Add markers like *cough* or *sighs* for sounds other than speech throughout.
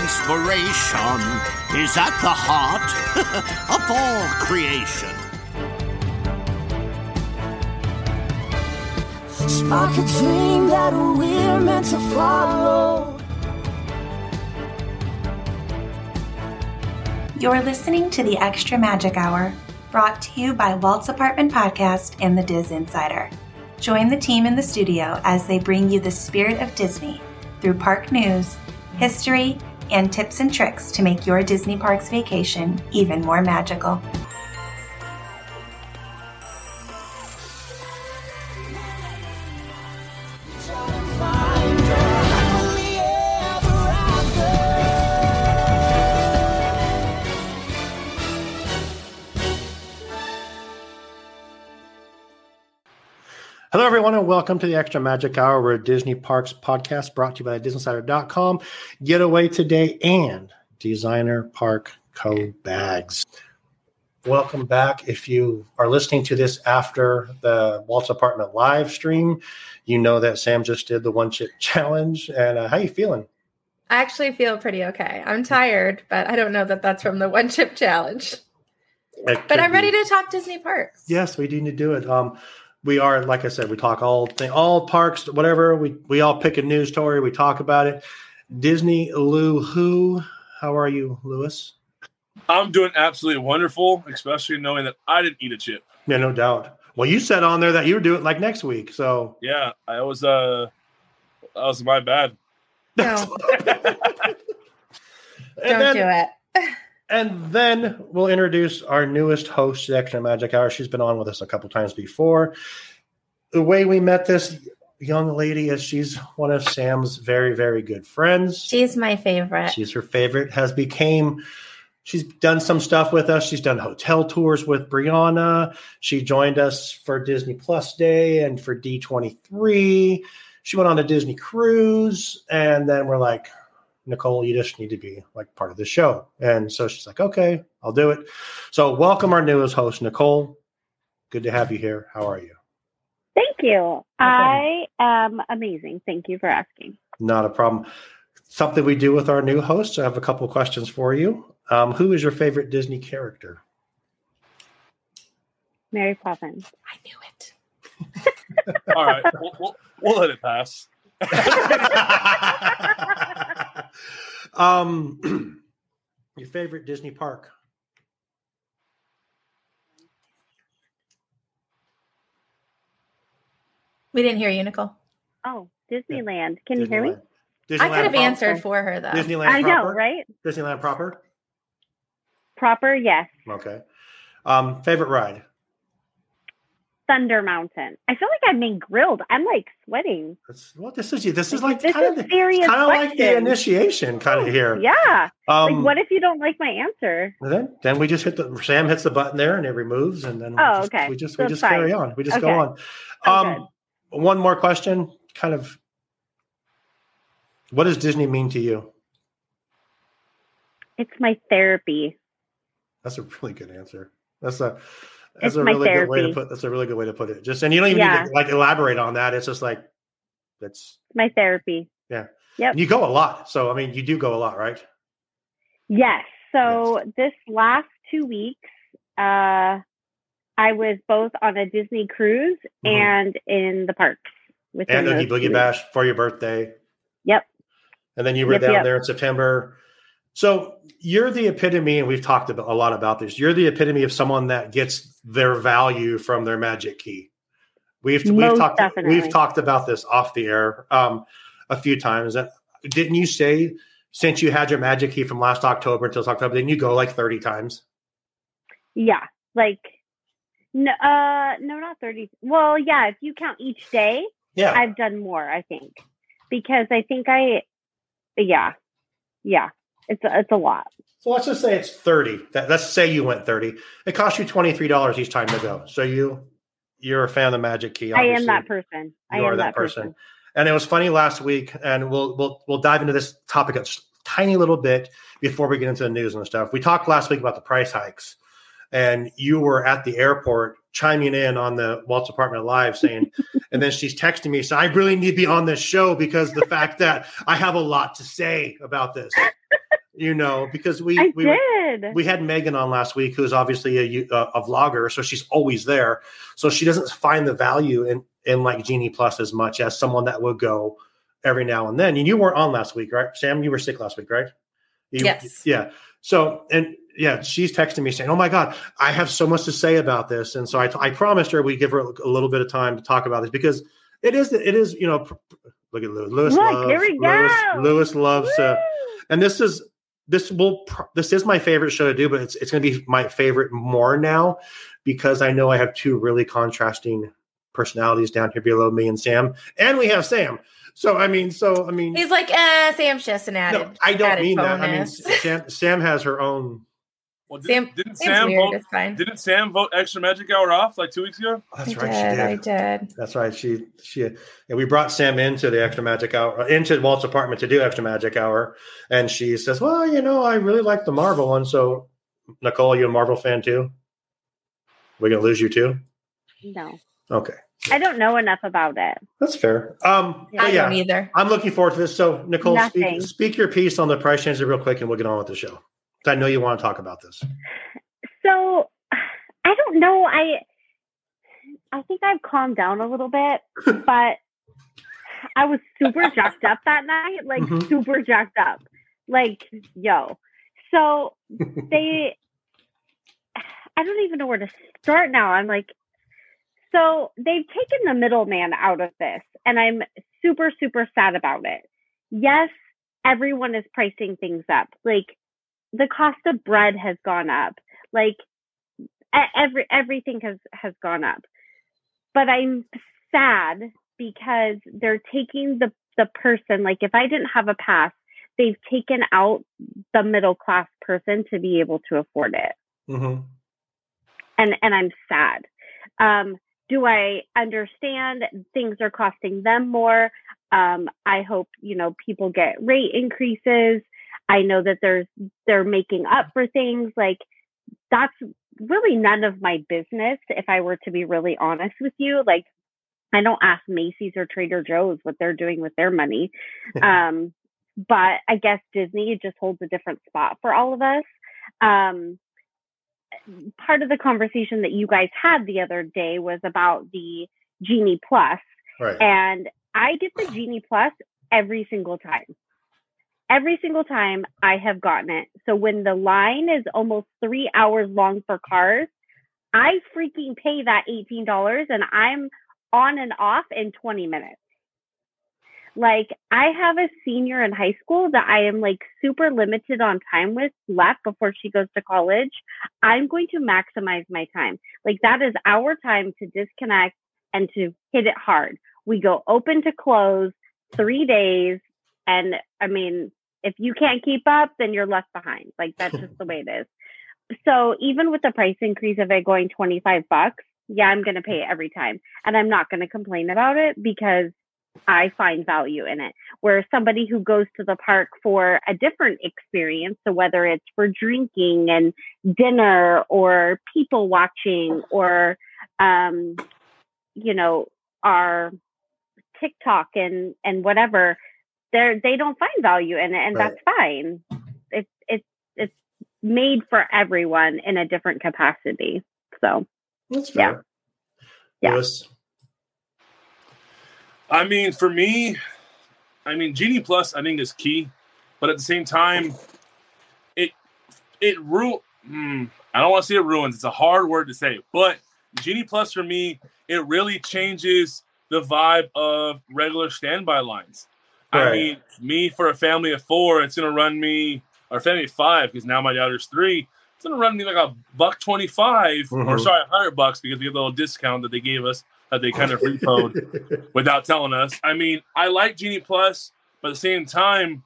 Inspiration is at the heart *laughs* of all creation. Spark a dream that we're meant to follow. You're listening to the Extra Magic Hour, brought to you by Walt's Apartment Podcast and the Diz Insider. Join the team in the studio as they bring you the spirit of Disney through park news, history, and tips and tricks to make your Disney Parks vacation even more magical. Hello, everyone, and welcome to the Extra Magic Hour. We're a Disney Parks podcast brought to you by DisneySider.com, Getaway Today, and Designer Park Co. Bags. Welcome back. If you are listening to this after the Walt's Apartment live stream, you know that Sam just did the one chip *laughs* challenge. And uh, how are you feeling? I actually feel pretty okay. I'm tired, but I don't know that that's from the one chip challenge. But I'm ready to talk Disney parks. Yes, we do need to do it. Um, we are, like I said, we talk all thing, all parks, whatever. We we all pick a news story. We talk about it. Disney Lou Who, how are you, Lewis? I'm doing absolutely wonderful, especially knowing that I didn't eat a chip. Yeah, no doubt. Well, you said on there that you were doing it like next week, so Yeah, I was uh that was my bad. No, *laughs* don't then, do it. *laughs* And then we'll introduce our newest host, the Extra Magic Hour. She's been on with us a couple times before. The way we met this young lady is she's one of Sam's very, very good friends. She's my favorite. She's her favorite. Has became. She's done some stuff with us. She's done hotel tours with Brianna. She joined us for Disney Plus Day and for D twenty three. She went on a Disney cruise, and then we're like, Nicole, you just need to be like part of the show. And so she's like, okay, I'll do it. So welcome our newest host, Nicole. Good to have you here. How are you? Thank you. I am amazing. Thank you for asking. Not a problem. Something we do with our new hosts. I have a couple questions for you. Um, who is your favorite Disney character? Mary Poppins. I knew it. *laughs* All right, we'll, we'll, we'll let it pass. *laughs* *laughs* um, *clears throat* your favorite Disney park? We didn't hear you, Nicole. Oh, Disneyland. Can you hear me? Disneyland. I could have proper? answered for her though. Disneyland. I know, proper? right? Disneyland proper. Proper, yes. Okay. Um, favorite ride? Thunder Mountain. I feel like I'm being grilled. I'm like sweating. That's, well, this is this is Like, this kind is of serious kind of like the initiation kind of here. Yeah. Um, like, what if you don't like my answer? then then we just hit the Sam hits the button there and it removes and then we Oh, just, okay. we just So we just carry on. We just Okay. go on. Oh, Um, one more question. Kind of, what does Disney mean to you? It's my therapy. That's a really good answer. That's a that's It's a really good way to therapy. put. That's a really good way to put it. Just and you don't even need to like elaborate on that. It's just like that's My therapy. yeah. Yep. You go a lot, so I mean, you do go a lot, right? Yes. So this last two weeks, uh, I was both on a Disney cruise Mhm. and in the parks. with And Oogie Boogie. Bash for your birthday. Yep. And then you were Yep, down yep. there in September. So you're the epitome, and we've talked about, a lot about this. You're the epitome of someone that gets their value from their magic key. We've we've talked definitely. we've talked about this off the air um, a few times. And didn't you say since you had your magic key from last October until October, didn't you go like thirty times? Yeah, like no, uh, no, not thirty. Well, yeah, if you count each day, Yeah. I've done more. I think because I think I, yeah, yeah. It's a, it's a lot. So let's just say it's 30. That, let's say you went 30. It costs you $23 each time to go. So you you're a fan of the Magic Key. I am that person. I You am are that person. And it was funny last week, and we'll we'll we'll dive into this topic a tiny little bit before we get into the news and stuff. We talked last week about the price hikes, and you were at the airport chiming in on the Walt's Apartment Live saying, *laughs* and then she's texting me, so I really need to be on this show because the fact that I have a lot to say about this. You know, because we I we did. we had Megan on last week, who's obviously a, a, uh, a vlogger, so she's always there. So she doesn't find the value in in like Genie Plus as much as someone that would go every now and then. And you weren't on last week, right, Sam? You were sick last week, right? You- Yes. Yeah. So and yeah, she's texting me saying, "Oh my god, I have so much to say about this." And so I, I promised her we give her a little bit of time to talk about this because it is it is you know pr- look at Lewis. Lewis Look, loves, here we go. Lewis loves uh, and this is this will pr- this is my favorite show to do but it's it's going to be my favorite more now because i know i have two really contrasting personalities down here below me and sam and we have sam so i mean so i mean He's like, uh, Sam's just an added. no, i don't mean that i mean sam sam has her own Well, Sam- didn't, didn't Sam weird. vote? Fine. Didn't Sam vote extra magic hour off like two weeks ago? oh, that's I right did. she I did did. that's right she she and we brought sam into the extra magic hour into walt's apartment to do extra magic hour and she says well you know i really like the marvel one so nicole you a marvel fan too we gonna lose you too No, okay I don't know enough about it. That's fair. Um, Yeah. I yeah, don't either. I'm looking forward to this. So, Nicole, speak, speak your piece on the price changes real quick, and we'll get on with the show. I know you want to talk about this. So I don't know. I I think I've calmed down a little bit, *laughs* but I was super jacked up that night, like Mhm. super jacked up. Like, yo. So *laughs* they I don't even know where to start now. I'm like so they've taken the middleman out of this and I'm super super sad about it. Yes, everyone is pricing things up. Like the cost of bread has gone up. Like every everything has has gone up. But I'm sad because they're taking the the person like if I didn't have a pass, they've taken out the middle class person to be able to afford it. Mm-hmm. And and I'm sad. Um do I understand things are costing them more? Um, I hope you know people get rate increases. I know that there's they're making up for things like that's really none of my business if I were to be really honest with you. Like I don't ask Macy's or Trader Joe's what they're doing with their money. *laughs* um, but I guess Disney just holds a different spot for all of us. Um, part of the conversation that you guys had the other day was about the Genie Plus, Right. and I get the *sighs* Genie Plus every single time. Every single time I have gotten it. So when the line is almost three hours long for cars, I freaking pay that $18 and I'm on and off in 20 minutes. Like I have a senior in high school that I am like super limited on time with left before she goes to college. I'm going to maximize my time. Like that is our time to disconnect and to hit it hard. We go open to close three days. And I mean, if you can't keep up, then you're left behind. Like that's just the *laughs* way it is. So even with the price increase of it going 25 bucks, yeah, I'm going to pay it every time. And I'm not going to complain about it because I find value in it. Where somebody who goes to the park for a different experience, so whether it's for drinking and dinner or people watching or, um, you know, our TikTok and and whatever, they they don't find value in it, and Right. that's fine. It's it's it's made for everyone in a different capacity. So That's Yeah. fair. Yeah. Lewis? I mean, for me, I mean, Genie Plus, I think is key, but at the same time, it it ru- mm, I don't want to say it ruins. It's a hard word to say, but Genie Plus for me, it really changes the vibe of regular standby lines. I Right. mean, me for a family of four, it's gonna run me, or family of five, because now my daughter's three. It's gonna run me like a buck 25 or Mhm. sorry, a hundred bucks because we get the little discount that they gave us that they kind of repoed *laughs* without telling us. I mean, I like Genie Plus, but at the same time,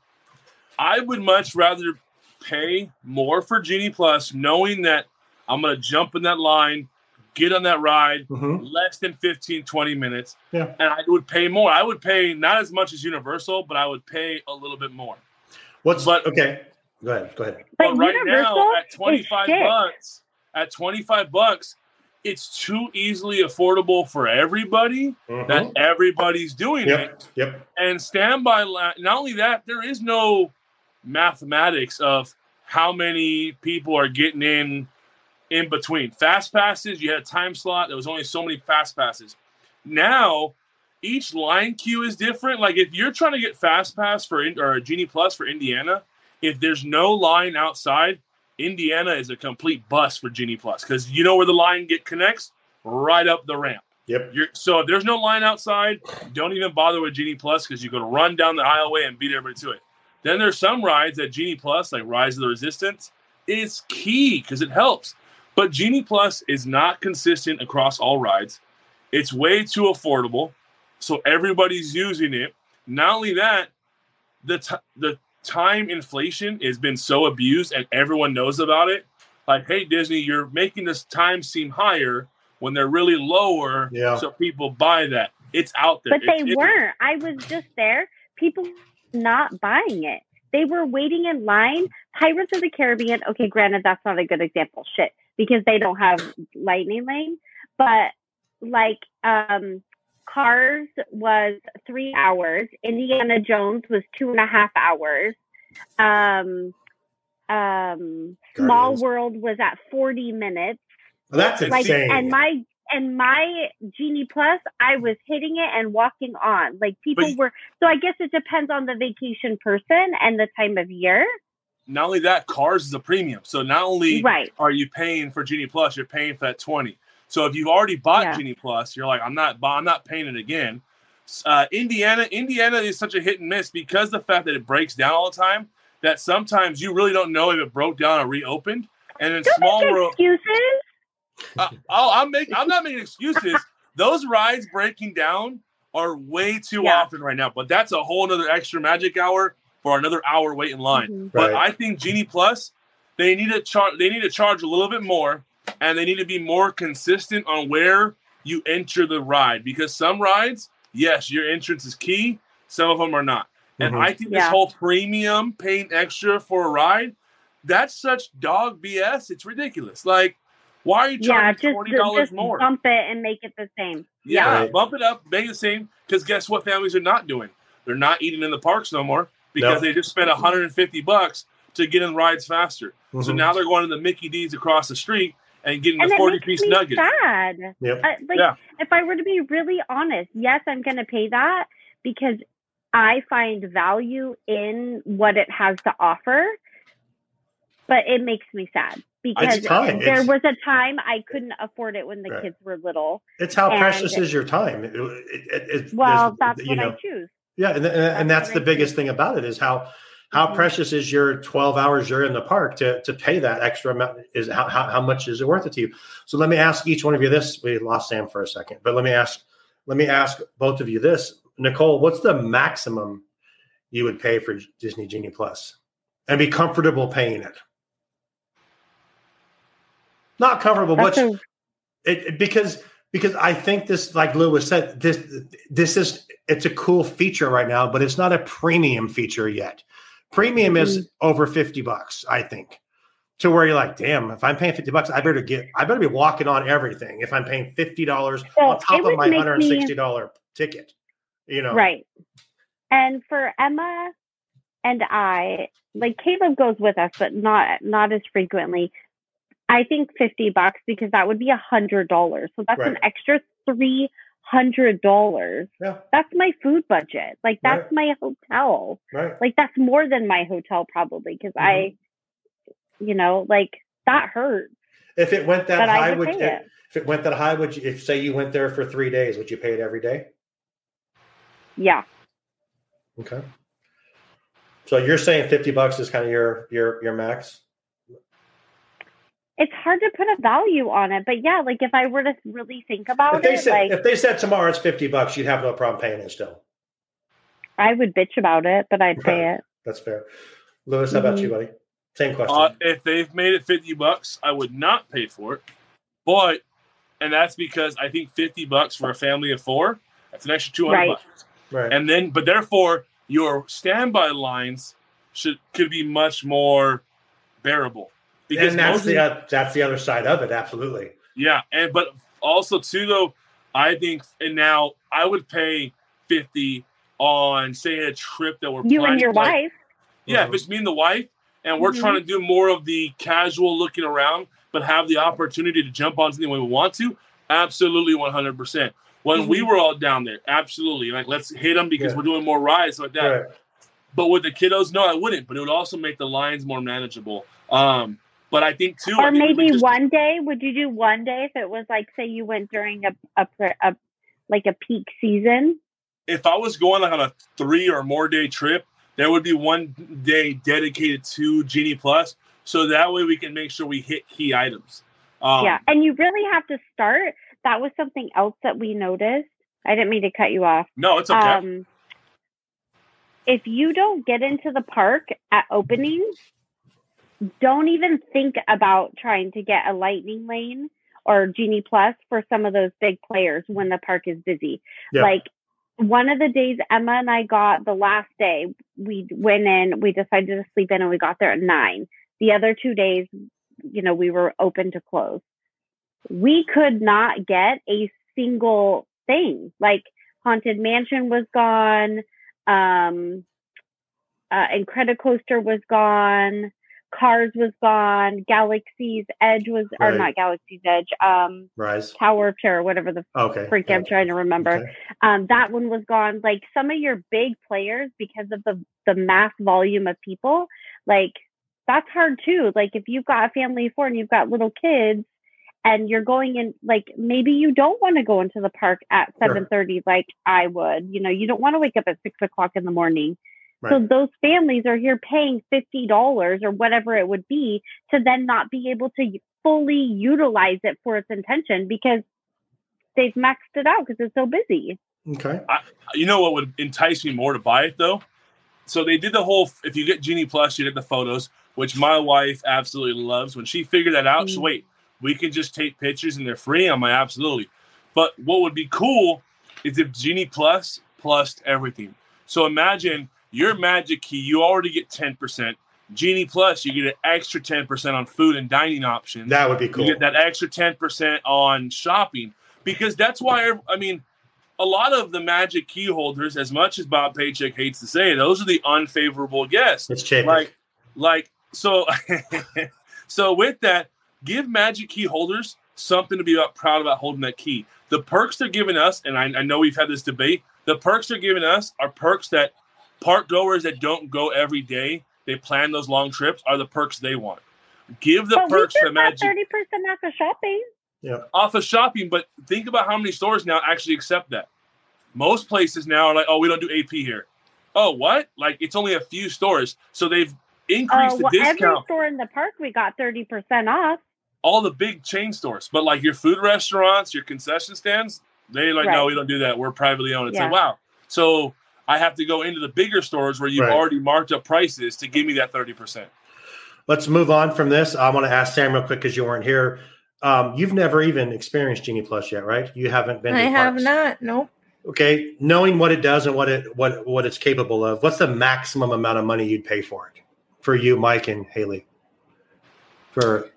I would much rather pay more for Genie Plus, knowing that I'm going to jump in that line, get on that ride, Mhm. less than 15, 20 minutes, Yeah. and I would pay more. I would pay not as much as Universal, but I would pay a little bit more. What's But- okay? Go ahead. Go ahead. But But right Universal now, at 25 bucks, at 25 bucks, it's too easily affordable for everybody Mhm. that everybody's doing Yep. it. Yep. And standby, la- not only that, there is no mathematics of how many people are getting in in between. Fast passes, you had a time slot. There was only so many fast passes. Now, each line queue is different. Like if you're trying to get fast pass for or Genie Plus for Indiana, if there's no line outside, Indiana is a complete bust for Genie Plus because you know where the line get connects right up the ramp. Yep. You're, so if there's no line outside, don't even bother with Genie Plus because you're going to run down the aisleway and beat everybody to it. Then there's some rides at Genie Plus, like Rise of the Resistance, is key because it helps. But Genie Plus is not consistent across all rides. It's way too affordable, so everybody's using it. Not only that, the t- the time inflation has been so abused, and everyone knows about it. Like, hey Disney, you're making this time seem higher when they're really lower, Yeah. so people buy that. It's out there. But they It's- it's- weren't. I was just there. People not buying it. They were waiting in line. Pirates of the Caribbean. Okay, granted, that's not a good example. Shit, because they don't have lightning lane. But like, um, Cars was three hours. Indiana Jones was two and a half hours. Um, um, Small World was at forty minutes Well, that's like insane. and my and my genie plus i was hitting it and walking on like people But- were so i guess it depends on the vacation person and the time of year not only that, Cars is a premium. So not only right are you paying for Genie Plus, you're paying for that 20. So if you've already bought Yeah. Genie Plus, you're like, I'm not I'm not paying it again. Uh, Indiana, Indiana is such a hit and miss because the fact that it breaks down all the time that sometimes you really don't know if it broke down or reopened. And in don't small world, excuses uh, oh, I'm making I'm not making excuses. Those rides breaking down are way too Yeah. often right now. But that's a whole other extra magic hour for another hour wait in line. Mhm. But Right. I think Genie Plus, they need to charge. They need to charge a little bit more, and they need to be more consistent on where you enter the ride. Because some rides, yes, your entrance is key. Some of them are not. And Mhm. I think this whole premium paying extra for a ride, that's such dog BS. It's ridiculous. Like, why are you yeah charging just, twenty dollars just more? bump it and make it the same Yeah, Right. bump it up, make it the same. Because guess what? Families are not doing. They're not eating in the parks no more because No. they just spent 150 bucks to get in rides faster. So Mhm. now they're going to the Mickey D's across the street and getting and the 40 piece me nugget. sad Yep. Uh, like Yeah. if i were to be really honest yes i'm going to pay that because i find value in what it has to offer but it makes me sad because there It's- was a time i couldn't afford it when the Right. kids were little It's how precious is your time. It, it, it, it- well that's you what know, i choose Yeah, and, and, and That's that's the biggest thing about it is how how Mhm. precious is your 12 hours you're in the park to to pay that extra amount? Is how, how, how much is it worth it to you? So let me ask each one of you this. We lost sam for a second but let me ask let me ask both of you this. Nicole what's the maximum you would pay for disney genie plus and be comfortable paying it? Not comfortable That's but it, it- because because I think this, like Lewis said, this this is it's a cool feature right now, but it's not a premium feature yet. Premium is mm-hmm. over fifty bucks, I think, to where you're like, damn, if I'm paying fifty bucks, I better get, I better be walking on everything. If I'm paying fifty dollars Well, on top of my hundred and sixty dollar ticket, you know, Right. And for Emma and I, like Caleb goes with us, but not not as frequently. I think fifty bucks because that would be a hundred dollars. So that's an extra three hundred dollars. Yeah. That's my food budget. Like that's my hotel. right? Like that's more than my hotel probably because I, mm-hmm. you know, like that hurts. If it went that high, would would it. if it went that high, would you? If say you went there for three days, would you pay it every day? Yeah. Okay. So you're saying fifty bucks is kind of your your your max? It's hard to put a value on it, but yeah, like if I were to really think about If they it, said like if they said tomorrow it's fifty bucks, you'd have no problem paying it still. I would bitch about it, but I'd pay it. That's fair. Lewis, how about Mm-hmm. you, buddy? Same question. Uh, if they've made it 50 bucks, I would not pay for it. But, and that's because I think 50 bucks for a family of four, that's an extra 200 Right. bucks. right. And then, but therefore, your standby lines should could be much more bearable. Because and that's most the uh, that's the other side of it. Absolutely. yeah, and but also too though, I think and now I would pay 50 on say a trip that we're You planning, and your like- wife. Yeah, Mhm. if it's me and the wife, and we're Mhm. trying to do more of the casual looking around, but have the opportunity to jump on something when we want to, absolutely 100%. When we were all down there, absolutely. Like, let's hit them because Yeah. we're doing more rides like that. Right. But with the kiddos, no, I wouldn't. But it would also make the lines more manageable. Um, but I think, too, Or think maybe just- one day. Would you do one day if it was like, say, you went during a a, a like a peak season? if I was going like on a three or more day trip, there would be one day dedicated to Genie Plus, so that way we can make sure we hit key items. Um, yeah, and you really have to start. That was something else that we noticed. I didn't mean to cut you off. No, it's okay. Um, if you don't get into the park at opening, don't even think about trying to get a lightning lane or Genie Plus for some of those big players when the park is busy. Yeah. Like one of the days Emma and I got the last day, we went in, we decided to sleep in and we got there at nine. The other two days, you know, we were open to close. We could not get a single thing. Like Haunted Mansion was gone. Um, uh, Coaster was gone. Cars was gone. Galaxy's Edge was, or not Galaxy's Edge. Um, Rise. Tower of Terror, whatever the Okay. freak I'm trying to remember. Okay. Um, that one was gone. Like some of your big players, because of the the mass volume of people, like that's hard too. Like if you've got a family of four and you've got little kids, and you're going in, like maybe you don't want to go into the park at Sure. seven thirty, like I would. You know, you don't want to wake up at six o'clock in the morning. So those families are here paying fifty dollars or whatever it would be to then not be able to fully utilize it for its intention because they've maxed it out because it's so busy. Okay. you know what would entice me more to buy it though? So they did the whole if you get Genie Plus, you get the photos, which my wife absolutely loves. When she figured that out, she Mm. wait, we can just take pictures and they're free. I'm like, absolutely. But what would be cool is if Genie Plus plus everything. So imagine your magic key, you already get 10%. Genie Plus, you get an extra 10% on food and dining options. That would be cool. You get that extra 10% on shopping because that's why, I mean, a lot of the magic key holders, as much as Bob Paycheck hates to say, those are the unfavorable guests. It's Chapek. Like, like, so, *laughs* so with that, give magic key holders something to be about, proud about holding that key. The perks they're giving us, and I, I know we've had this debate, the perks they're giving us are perks that park goers that don't go every day, they plan those long trips, are the perks they want. Give the but we perks to just got magic thirty percent off of shopping. yeah. off of shopping, but think about how many stores now actually accept that. Most places now are like, oh, we don't do AP here. Oh, what? Like it's only a few stores, so they've increased Oh well, the every store in the park we got thirty percent off. All the big chain stores, but like your food restaurants, your concession stands, they like, no, we don't do that. We're privately owned. It's Yeah. like, wow. So I have to go into the bigger stores where you've Right. already marked up prices to give me that thirty percent. Let's move on from this. I want to ask Sam real quick because you weren't here. Um, you've never even experienced Genie Plus yet, right? You haven't been. To I the have parks. not. Nope. Okay, knowing what it does and what it what what it's capable of, what's the maximum amount of money you'd pay for it? For you, Mike and Haley. For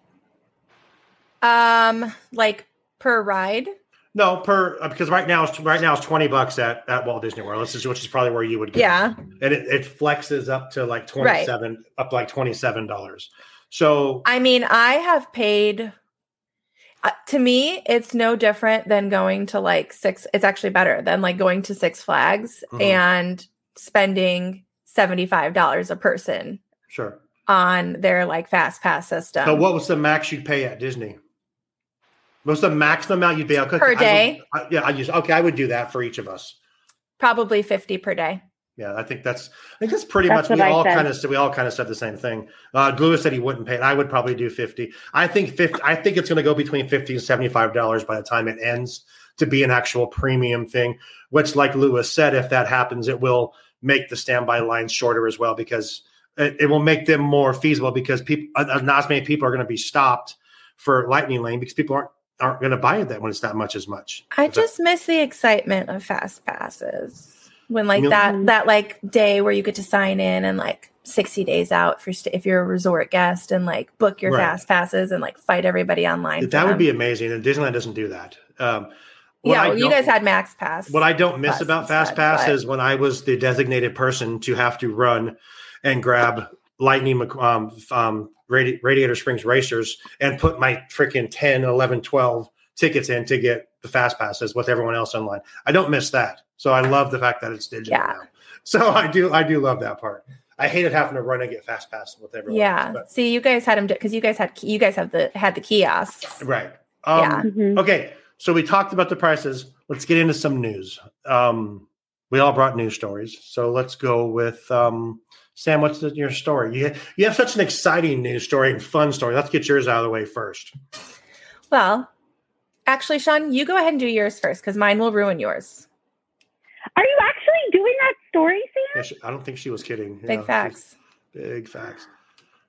Um, like per ride. No per uh, because right now it's right now it's twenty bucks at, at Walt Disney World. This is which is probably where you would get. Yeah. and it, it flexes up to like twenty seven, Right. up like twenty seven dollars. So I mean, I have paid. Uh, to me, it's no different than going to like six. It's actually better than like going to Six Flags Mhm. and spending seventy five dollars a person sure. on their like fast pass system So what was the max you'd pay at Disney? What's the maximum amount you'd pay? Okay, Per I would- day? I- yeah, I use okay. I would do that for each of us. probably fifty per day. Yeah, I think that's I think that's pretty That's much we I all said. kind of we all kind of said the same thing. Uh, Lewis said he wouldn't pay it. I would probably do fifty. I think fifty. I think it's going to go between fifty and seventy five dollars by the time it ends to be an actual premium thing. Which, like Lewis said, if that happens, it will make the standby lines shorter as well because it, it will make them more feasible because people, uh, not as many people are going to be stopped for Lightning Lane because people aren't aren't going to buy it that when it's that much as much. I just miss the excitement of fast passes when like You know- that that like day where you get to sign in and like 60 days out for st- if you're a resort guest and like book your Right. fast passes and like fight everybody online. that would them. be amazing, and Disneyland doesn't do that. Um, yeah. Well, you guys had Max Pass. What I don't miss about Fast instead, Pass but- is when I was the designated person to have to run and grab Lightning um, um, Radi- Radiator Springs Racers and put my freaking 10, 11, 12 tickets in to get the Fast Passes with everyone else online. I don't miss that. So I love the fact that it's digital Yeah. now. So I do, I do love that part. I hated having to run and get Fast Pass with everyone. yeah. else, See, you guys had them because you guys had you guys have the had the kiosks. right. Um, Yeah. Mhm. Okay, so we talked about the prices. Let's get into some news. Um, we all brought news stories, so let's go with um, Sam. What's the, your story? You you have such an exciting news story and fun story. Let's get yours out of the way first. Well, actually, Sean, you go ahead and do yours first because mine will ruin yours. Are you actually doing that story, Sam? Yeah, she- I don't think she was kidding. Big Yeah, facts. Big facts.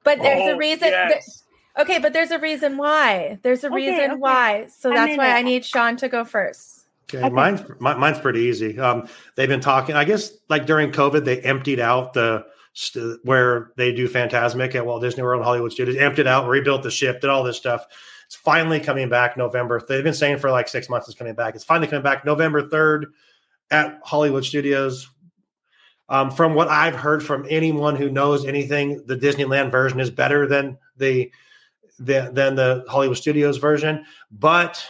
But there's Oh, a reason. yes. Okay, but there's a reason why. There's a Okay, reason okay. why. So I'm that's why it. I need Sean to go first. Okay, Okay. mine's mi- mine's pretty easy. Um, they've been talking. I guess like during COVID, they emptied out the st- where they do Fantasmic at Walt Disney World Hollywood Studios. Emptied out, rebuilt the ship, did all this stuff. It's finally coming back November. They've been saying for like six months it's coming back. It's finally coming back November third at Hollywood Studios. Um, from what I've heard from anyone who knows anything, the Disneyland version is better than the, the than the Hollywood Studios version, but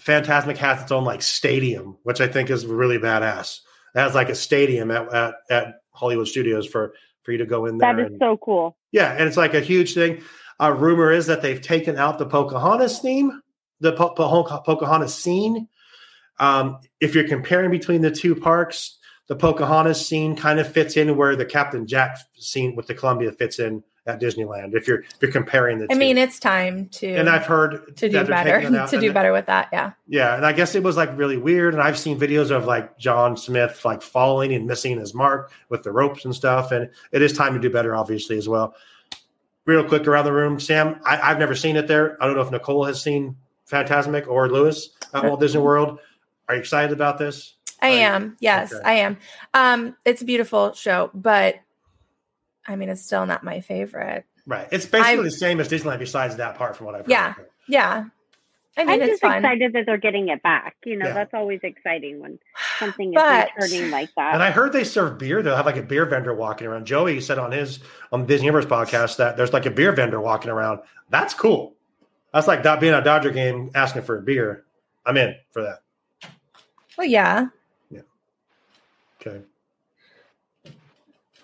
Fantasmic has its own like stadium, which I think is really badass. It has like a stadium at, at, at Hollywood Studios for for you to go in there. That is and- so cool. yeah, and it's like a huge thing. Uh, rumor is that they've taken out the Pocahontas theme, the po- Po- Pocahontas scene. Um, if you're comparing between the two parks, the Pocahontas scene kind of fits in where the Captain Jack scene with the Columbia fits in at Disneyland. If you're if you're comparing the I two, mean, it's time to and I've heard to do better. taking *laughs* it out, To do better with that. Yeah. yeah, and I guess it was like really weird. And I've seen videos of like John Smith like falling and missing his mark with the ropes and stuff. And it is time to do better, obviously, as well. Real quick around the room, Sam. I, I've never seen it there. I don't know if Nicole has seen Fantasmic or Lewis at Walt Disney *laughs* World. Are you excited about this? I Are you- am. Yes, Okay. I am. Um, it's a beautiful show, but I mean, it's still not my favorite. Right. It's basically I've- the same as Disneyland, besides that part, from what I've heard. Yeah. Yeah. I mean, I'm it's just fun. excited that they're getting it back. You know, Yeah. that's always exciting when something is returning like that. And I heard they serve beer. They'll have like a beer vendor walking around. Joey said on his on the Disney Universe podcast that there's like a beer vendor walking around. That's cool. That's like that being a Dodger game asking for a beer. I'm in for that. Well, yeah. yeah. Okay.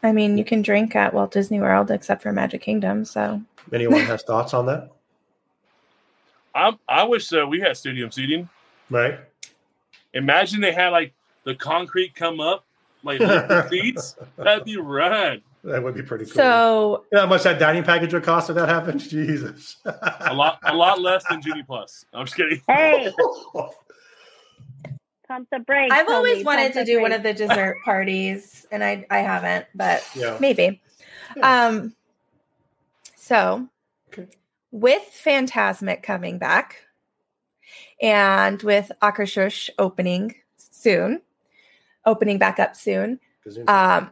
I mean, you can drink at Walt Disney World except for Magic Kingdom. So Anyone has thoughts on that? *laughs* I I wish uh, we had stadium seating. Right. Imagine they had like the concrete come up, like lift *laughs* seats. That'd be rad. That would be pretty cool. so you know how much that dining package would cost if that happened? *laughs* Jesus. A lot, a lot less than Genie Plus. I'm just kidding. hey, pump the brakes. I've always homie, wanted pump to the do one of the dessert *laughs* parties, and I I haven't, but yeah. maybe. Um. So, Okay. with Fantasmic coming back, and with Akershus opening soon, opening back up soon, um,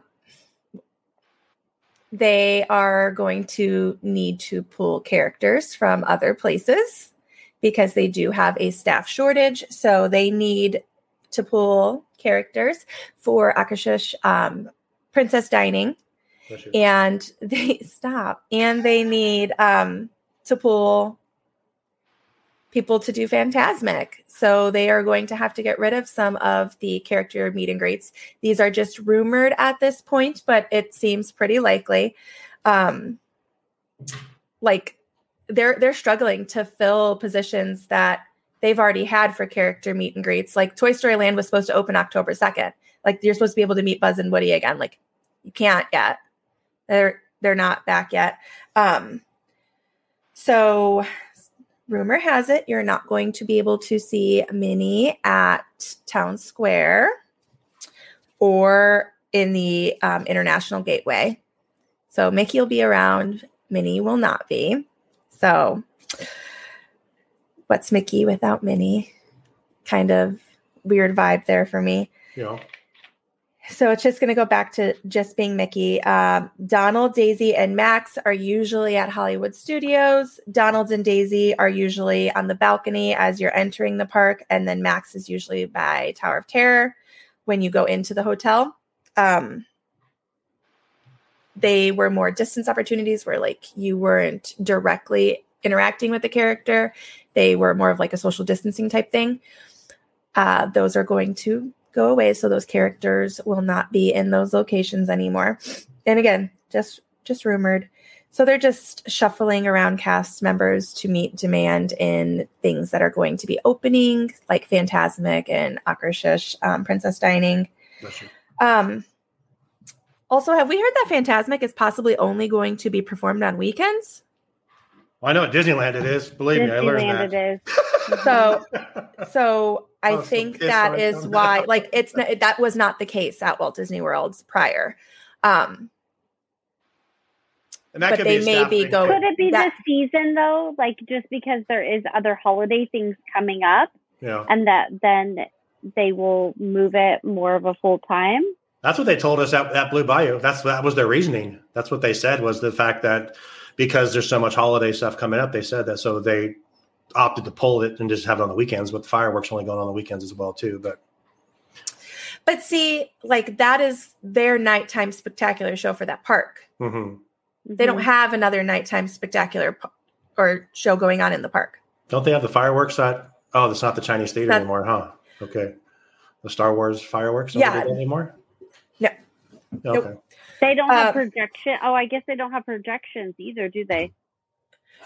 they are going to need to pull characters from other places because they do have a staff shortage. So they need to pull characters for Akashish um, Princess Dining, and they *laughs* stop, and they need um, to pull people to do Fantasmic. So they are going to have to get rid of some of the character meet and greets. These are just rumored at this point, but it seems pretty likely. Um, like they're they're struggling to fill positions that they've already had for character meet and greets. Like Toy Story Land was supposed to open October second. Like you're supposed to be able to meet Buzz and Woody again. Like you can't yet. They're they're not back yet. Um, so rumor has it you're not going to be able to see Minnie at Town Square or in the um, International Gateway. So Mickey will be around, Minnie will not be. So what's Mickey without Minnie? Kind of weird vibe there for me. Know, So it's just going to go back to just being Mickey. Um, Donald, Daisy, and Max are usually at Hollywood Studios. Donald and Daisy are usually on the balcony as you're entering the park, and then Max is usually by Tower of Terror when you go into the hotel. Um, they were more distance opportunities where like you weren't directly interacting with the character. They were more of like a social distancing type thing. Uh, those are going to go away, so those characters will not be in those locations anymore. And again, just just rumored. So they're just shuffling around cast members to meet demand in things that are going to be opening, like Fantasmic and Akershish, um, Princess Dining. Um, also, have we heard that Fantasmic is possibly only going to be performed on weekends? Well, I know at Disneyland it is. Believe me, I learned Disneyland that. it is. *laughs* So, so I Oh, think piss that on is why, like, it's not, that was not the case at Walt Disney World's prior. Um, And that But could they be a may be going- Could it be That- this season though? Like just because there is other holiday things coming up, Yeah, and that then they will move it more of a full time. that's what they told us at, at Blue Bayou. That's that was their reasoning. That's what they said was the fact that because there's so much holiday stuff coming up, they said that so they opted to pull it and just have it on the weekends. But the fireworks only going on the weekends as well too. But but see, like, that is their nighttime spectacular show for that park. mhm. They don't have another nighttime spectacular p- or show going on in the park. don't they have the fireworks at? Oh, that's not the Chinese theater Not- anymore, huh? Okay, the Star Wars fireworks. Yeah. they do that anymore. No. Okay. Nope. They don't have Uh, projection. Oh, I guess they don't have projections either, do they?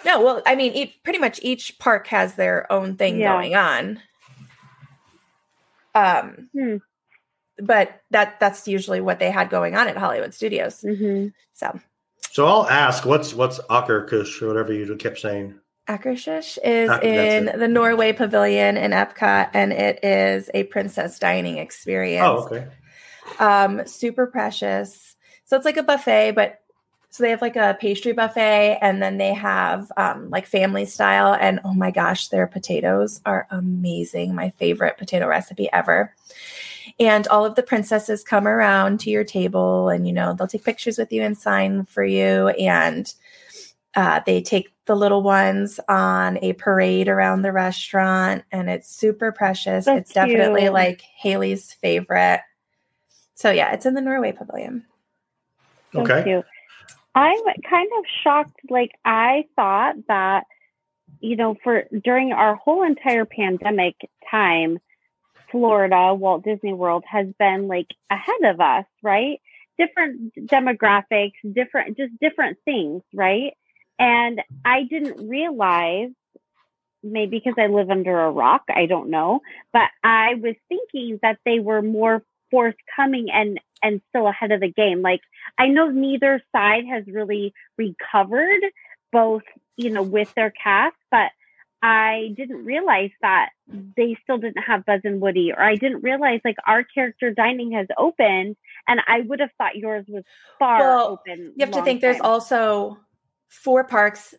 No, well, I mean, each, pretty much each park has their own thing Yeah. going on. Um, Hmm. but that that's usually what they had going on at Hollywood Studios. hmm So So I'll ask, what's what's Akerkush or whatever you kept saying? Akershish is Ah, in the Norway Pavilion in Epcot, and it is a princess dining experience. Oh, okay. um super precious so it's like a buffet but so they have like a pastry buffet and then they have um like family style. And oh my gosh their potatoes are amazing. My favorite potato recipe ever. And all of the princesses come around to your table and you know they'll take pictures with you and sign for you. And uh, they take the little ones on a parade around the restaurant and it's super precious. That's it's definitely cute. like haley's favorite. So yeah, it's in the Norway Pavilion. So Okay. cute. I'm kind of shocked. Like I thought that, you know, for during our whole entire pandemic time, Florida, Walt Disney World has been like ahead of us, right? Different demographics, different, just different things, right? And I didn't realize, maybe because I live under a rock, I don't know, but I was thinking that they were more forthcoming and and still ahead of the game. Like I know neither side has really recovered both, you know, with their cast, but I didn't realize that they still didn't have Buzz and Woody, or I didn't realize like our character dining has opened, and I would have thought yours was far Well, open. You have to long think there's also four parks,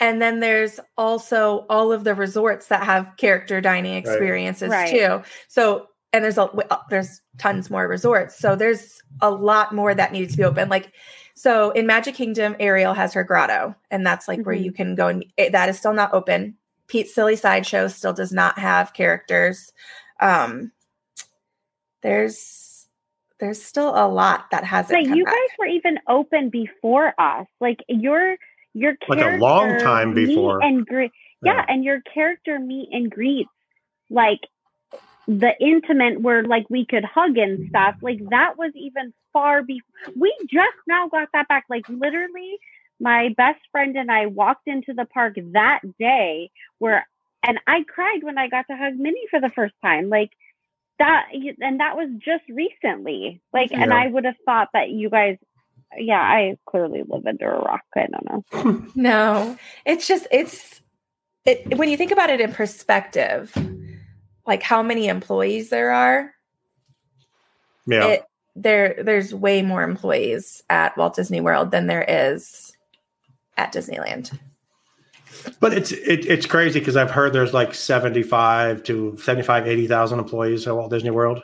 and then there's also all of the resorts that have character dining experiences Right. too. So and there's a uh, there's tons more resorts. So there's a lot more that needs to be open. Like so in Magic Kingdom, Ariel has her grotto, and that's like where Mhm. you can go and it, that is still not open. Pete's Silly Sideshow still does not have characters. Um, there's there's still a lot that hasn't. But come you back. guys were even open before us. Like your your Like a long time meet before. and greet. Yeah. Yeah. and your character meet and greets like the intimate where like we could hug and stuff. Like that was even far before. We just now got that back. Like literally, my best friend and I walked into the park that day where, and I cried when I got to hug Minnie for the first time. Like that, and that was just recently. Like, and I would have thought that you guys. Yeah, I clearly live under a rock. I don't know. *laughs* No, it's just it's it, when you think about it in perspective, like how many employees there are. Yeah. It there there's way more employees at Walt Disney World than there is at Disneyland. But it's it, it's crazy because I've heard there's like 75 to 75, 80,000 employees at Walt Disney World.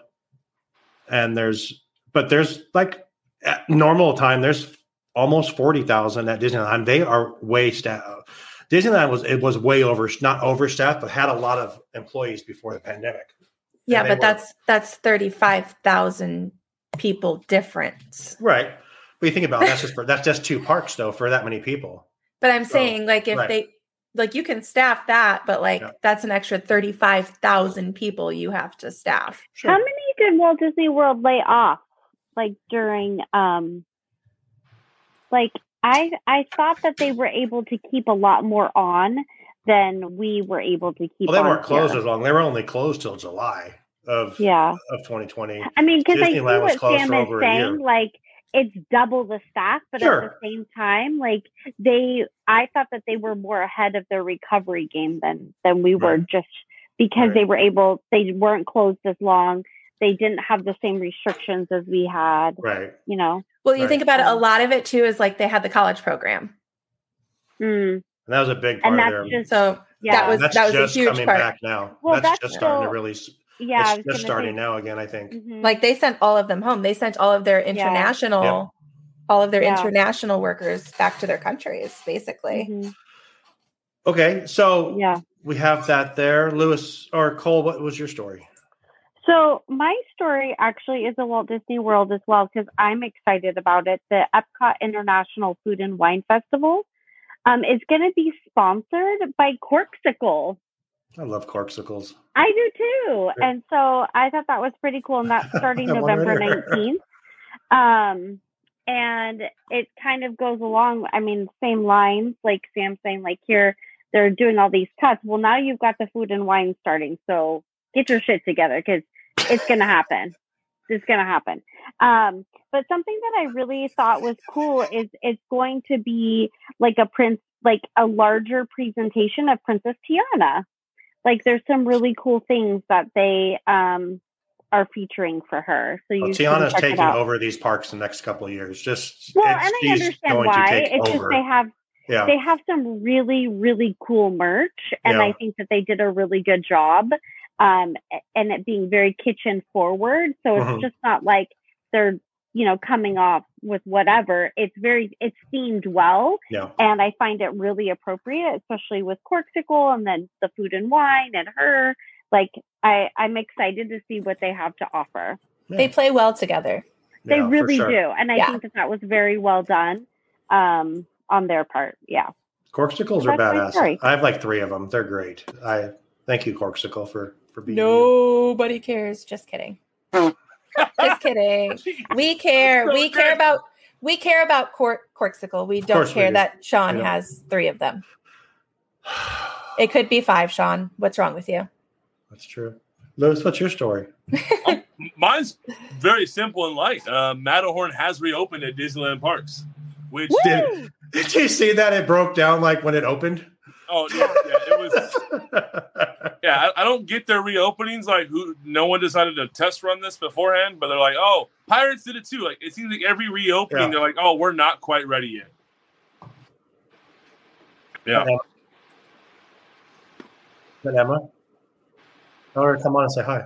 And there's, but there's like at normal time, there's almost 40,000 at Disneyland. They are way staffed. Disneyland was, it was way over, not overstaffed, but had a lot of employees before the pandemic. Yeah, but were- that's that's 35,000 people difference. Right. But you think about it, that's just for, that's just two parks though, for that many people. But I'm So, saying like if right. they like you can staff that, but like Yeah. that's an extra 35,000 people you have to staff. How many did Walt Disney World lay off? Like during um like I I thought that they were able to keep a lot more on than we were able to keep Well, they weren't closed here. as long. They were only closed till July of, Yeah. of 2020. I mean, because I see was what Sam is over a year. saying. Like, it's double the staff, but Sure. at the same time, like they, I thought that they were more ahead of their recovery game than than we were, Right. just because Right. they were able. They weren't closed as long. They didn't have the same restrictions as we had. Right. You know. Well, you Right. think about it, a lot of it too is like they had the college program. Mm, And that was a big part and of that's their. just So yeah. that was that's that was a huge coming part. back now. Well, that's, that's just starting to really. yeah. It's just starting say, now again. I think. mhm. Like they sent all of them home. They sent all of their international Yeah. all of their Yeah. international workers back to their countries basically. Mhm. Okay, so yeah. we have that there. Lewis or Cole, what was your story? So my story actually is a Walt Disney World as well because I'm excited about it. The Epcot International Food and Wine Festival um, is going to be sponsored by Corksicle. I love corksicles. I do too, and so I thought that was pretty cool. And that's *laughs* starting November nineteenth. Um, and it kind of goes along. I mean, same lines like Sam saying, like here they're doing all these cuts. Well, now you've got the food and wine starting, so get your shit together because it's gonna happen. It's gonna happen. Um, but something that I really thought was cool is it's going to be like a prince, like a larger presentation of Princess Tiana like there's some really cool things that they um are featuring for her. So you Well, Tiana's taking over these parks the next couple of years. Just Well, and I understand going to why. It's just they have yeah, they have some really really cool merch, and Yeah. I think that they did a really good job. Um, and it being very kitchen forward, so it's Mhm. just not like they're you know coming off with whatever. It's very it's themed well, yeah. and I find it really appropriate, especially with Corksicle and then the food and wine and her. Like I, I'm excited to see what they have to offer. They play well together. They yeah, really sure. do, and I Yeah. think that that was very well done um, on their part. Yeah, Corksicles So are badass. I have like three of them. They're great. I thank you, Corksicle, for for being. you. Nobody cares. Just kidding. Just kidding. We *laughs* care. So we care about we care about Cork Corksicle. We don't course we care do. that Sean Yeah. has three of them. It could be five, Sean. What's wrong with you? That's true. Lewis, what's your story? Mine's very simple and light. Uh, Matterhorn has reopened at Disneyland parks, which Did, did you see that it broke down like when it opened? Oh yeah, yeah, it was *laughs* yeah. I, I don't get their reopenings. Like who? No one decided to test run this beforehand, but they're like, oh, Pirates did it too. Like it seems like every reopening, Yeah. they're like, oh, we're not quite ready yet. Yeah. But Emma, tell her to come on and say hi.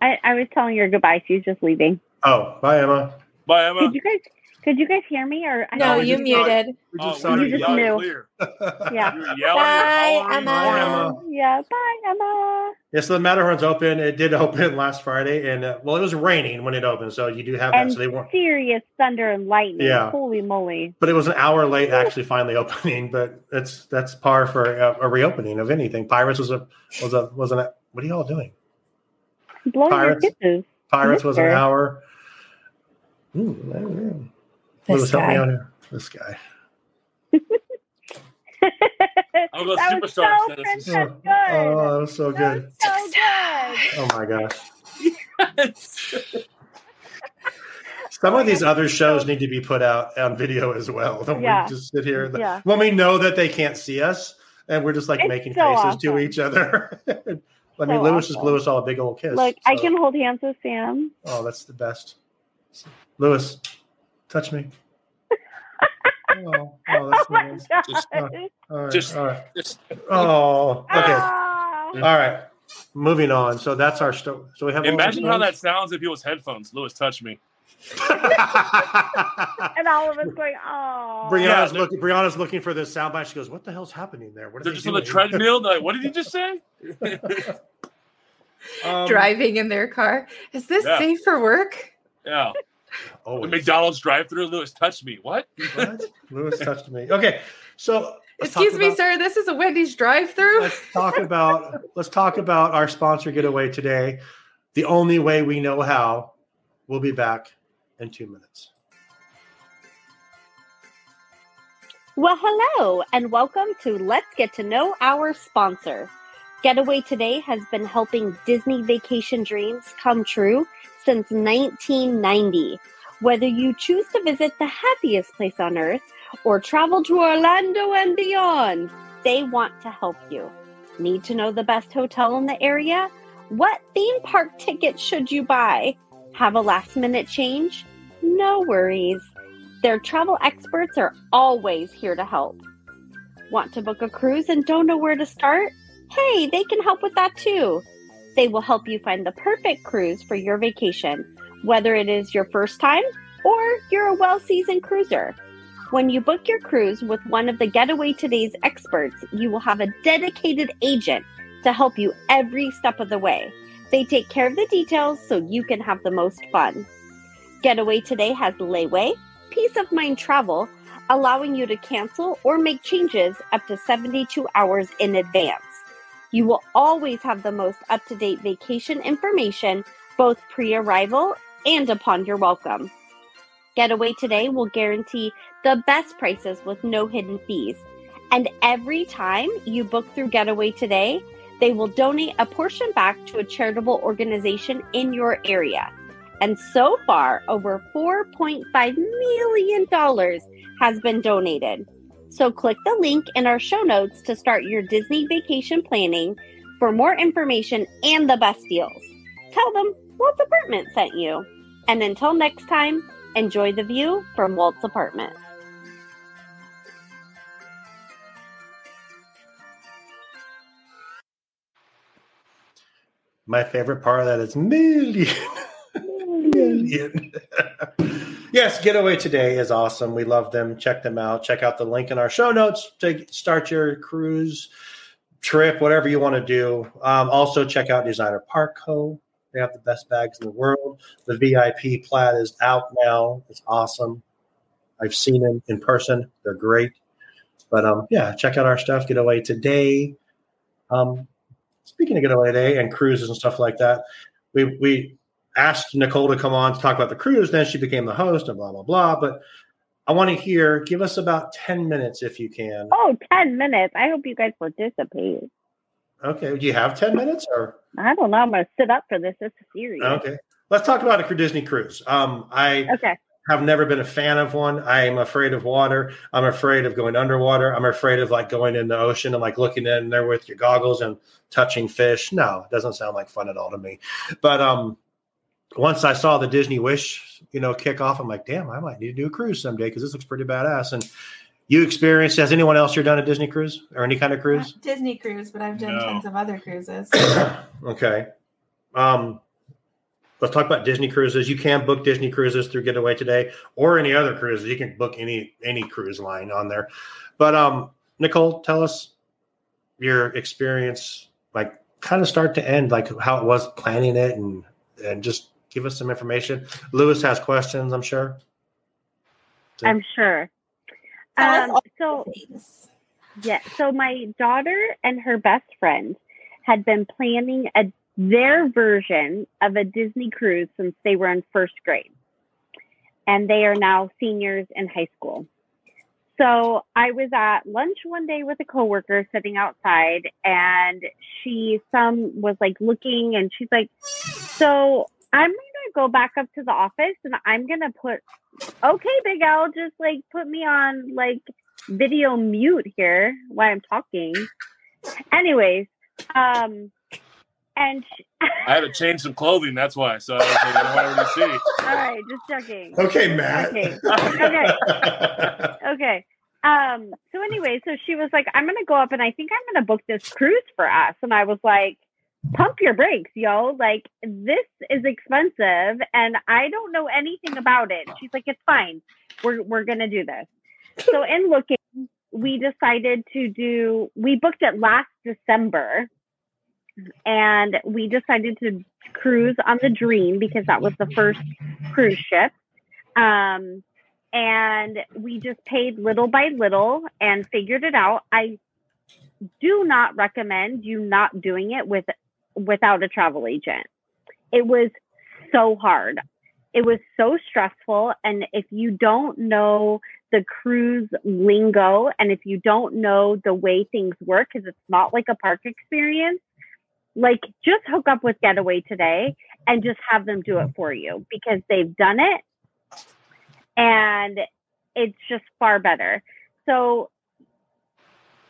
I, I was telling her goodbye. She's just leaving. Oh, bye, Emma. Bye, Emma. Could you guys? Could you guys hear me? Or I No, you just saw muted. We Oh, just saw you just loud knew. clear. Yeah. *laughs* Bye, Emma. Bye, Emma. Emma. Yeah. Bye, Emma. Yeah, so the Matterhorn's open. It did open last Friday, and uh, well, it was raining when it opened, so you do have that. So they weren't, serious thunder and lightning. Yeah. Holy moly. but it was an hour late actually finally opening. But it's that's par for a, a reopening of anything. Pirates was a was a was an what are y'all doing? Blowing Pirates. your kisses. Pirates was an hour. Ooh, I don't know. This Lewis, help me guy. out here. This guy. *laughs* I'll go that was so superstar Oh, good. oh, that was so That good. was so good. Oh my gosh. *laughs* Some of these other shows need to be put out on video as well. Don't Yeah. we just sit here and- Yeah. when we know that they can't see us and we're just like It's making so faces to each other. *laughs* I mean, So Lewis just awesome. blew us all a big old kiss. Like I can hold hands with Sam. Oh, that's the best. Lewis, touch me. *laughs* oh, oh, that's Oh my nice. gosh. Just- All right, Just- all right. Just- Oh, okay. Ah. All right. Moving on. So that's our story. So we have Imagine how that sounds if it was headphones. Lewis, touch me. *laughs* And all of us going, oh. Brianna's Yeah, looking. Brianna's looking for this soundbite. She goes, "What the hell's happening there? What are They're they just on the treadmill. They're like, what did he just say? *laughs* Um, Driving in their car. Is this Yeah. safe for work? Yeah. The. McDonald's drive-through. Lewis, touched me. What? What? *laughs* Lewis touched me. Okay, so Excuse me, about- sir. This is a Wendy's drive-through. Let's talk about let's talk about our sponsor getaway today. The only way we know how. We'll be back in two minutes. Well, hello, and welcome to Let's Get to Know Our Sponsor. Getaway Today has been helping Disney vacation dreams come true since 1990. Whether you choose to visit the happiest place on earth or travel to Orlando and beyond, they want to help you. Need to know the best hotel in the area? What theme park ticket should you buy? Have a last minute change? No worries. Their travel experts are always here to help. Want to book a cruise and don't know where to start? Hey, they can help with that too. They will help you find the perfect cruise for your vacation, whether it is your first time or you're a well seasoned cruiser. When you book your cruise with one of the Getaway Today's experts, you will have a dedicated agent to help you every step of the way. They take care of the details so you can have the most fun. Getaway Today has layaway, peace of mind travel, allowing you to cancel or make changes up to 72 hours in advance. You will always have the most up to date vacation information, both pre arrival and upon your welcome. Getaway Today will guarantee the best prices with no hidden fees. And every time you book through Getaway Today, they will donate a portion back to a charitable organization in your area. And so far, over $4.5 million has been donated. So click the link in our show notes to start your Disney vacation planning for more information and the best deals. Tell them Walt's Apartment sent you. And until next time, enjoy the view from Walt's Apartment. My favorite part of that is million. *laughs* million. *laughs* yes, Getaway Today is awesome. We love them. Check them out. Check out the link in our show notes to start your cruise trip, whatever you want to do. Um, also, check out Designer Park Co. They have the best bags in the world. The VIP plaid is out now. It's awesome. I've seen them in person. They're great. But um, yeah, check out our stuff. Getaway Today. Um, speaking of getaway day and cruises and stuff like that, we we asked Nicole to come on to talk about the cruise. Then she became the host and blah blah blah. But I want to hear. Give us about ten minutes if you can. Oh, 10 minutes. I hope you guys participate. Okay. Do you have ten minutes or? I don't know. I'm going to sit up for this. It's serious. Okay. Let's talk about a Disney cruise. Um, I Okay. have never been a fan of one. I'm afraid of water. I'm afraid of going underwater. I'm afraid of like going in the ocean and like looking in there with your goggles and touching fish. No, it doesn't sound like fun at all to me. But um, once I saw the Disney Wish, you know, kick off, I'm like, damn, I might need to do a cruise someday because this looks pretty badass. And you experienced? Has anyone else here done a Disney cruise or any kind of cruise? Not Disney cruise, but I've done No. tons of other cruises. *coughs* Okay. Um, let's talk about Disney cruises. You can book Disney cruises through Getaway today, or any other cruises. You can book any any cruise line on there. But um, Nicole, tell us your experience, like kind of start to end, like how it was planning it, and and just give us some information. Lewis has questions, I'm sure. I'm sure. Um, so Things. Yeah. So my daughter and her best friend had been planning a their version of a Disney cruise since they were in first grade. And they are now seniors in high school. So I was at lunch one day with a coworker sitting outside and she some was like looking and she's like, So I'm gonna go back up to the office and I'm gonna put okay, Big Al, just like put me on like video mute here while I'm talking. Anyways, um, and she, *laughs* I had to change some clothing. That's why. So I was like, I don't want to see. all right, just checking. Okay, Matt. Okay. *laughs* Okay. *laughs* Okay. Um, so anyway, so she was like, I'm gonna go up and I think I'm gonna book this cruise for us. And I was like, pump your brakes, yo. Like this is expensive and I don't know anything about it. She's like, It's fine. We're we're gonna do this. *laughs* So in looking, we decided to do we booked it last December and we decided to cruise on the Dream because that was the first cruise ship. Um, and we just paid little by little and figured it out. I do not recommend you not doing it with without a travel agent. It was so hard. It was so stressful and if you don't know the cruise lingo and if you don't know the way things work cuz it's not like a park experience, like just hook up with Getaway today and just have them do it for you because they've done it and it's just far better. So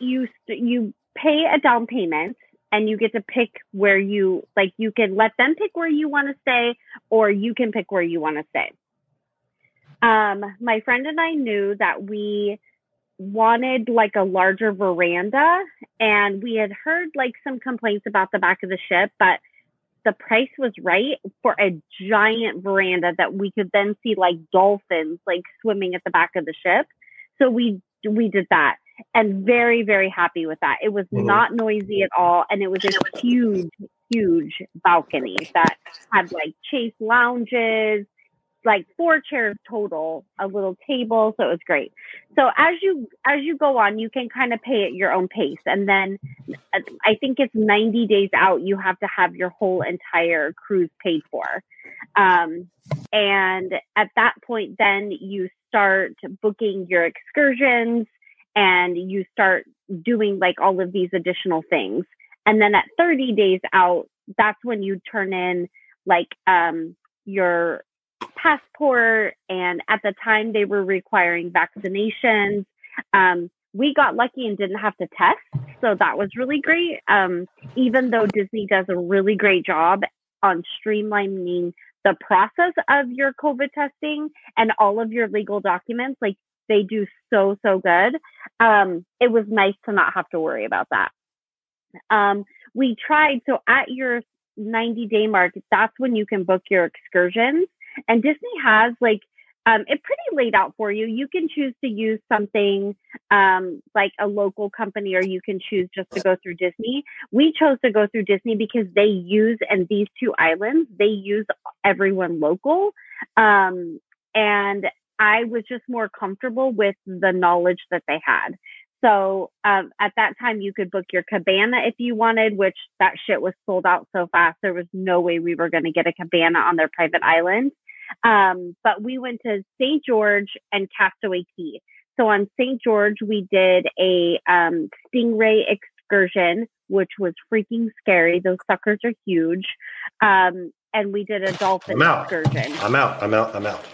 you you pay a down payment and you get to pick where you like you can let them pick where you want to stay or you can pick where you want to stay. Um my friend and I knew that we wanted like a larger veranda and we had heard like some complaints about the back of the ship but the price was right for a giant veranda that we could then see like dolphins like swimming at the back of the ship. So we we did that and very very happy with that. It was Mhm. not noisy at all and it was a huge huge balcony that had like chase lounges, like four chairs total, a little table, so it was great. So as you as you go on, you can kind of pay at your own pace and then I think it's 90 days out, you have to have your whole entire cruise paid for. Um, and at that point, then you start booking your excursions and you start doing like all of these additional things. And then at 30 days out, that's when you turn in like um, your passport. And at the time, they were requiring vaccinations. Um, we got lucky and didn't have to test. So that was really great. Um, even though Disney does a really great job on streamlining the process of your COVID testing and all of your legal documents, like they do so, so good. Um, it was nice to not have to worry about that. Um, we tried, so at your 90 day mark, that's when you can book your excursions. And Disney has like um, it pretty laid out for you. You can choose to use something um, like a local company, or you can choose just to go through Disney. We chose to go through Disney because they use, and these two islands, they use everyone local. Um, and I was just more comfortable with the knowledge that they had. So um, at that time, you could book your cabana if you wanted, which that shit was sold out so fast. There was no way we were going to get a cabana on their private island. Um, but we went to St. George and Castaway Cay. So on St. George, we did a um, stingray excursion, which was freaking scary. Those suckers are huge. Um, and we did a dolphin I'm out. excursion. I'm out. I'm out. I'm out.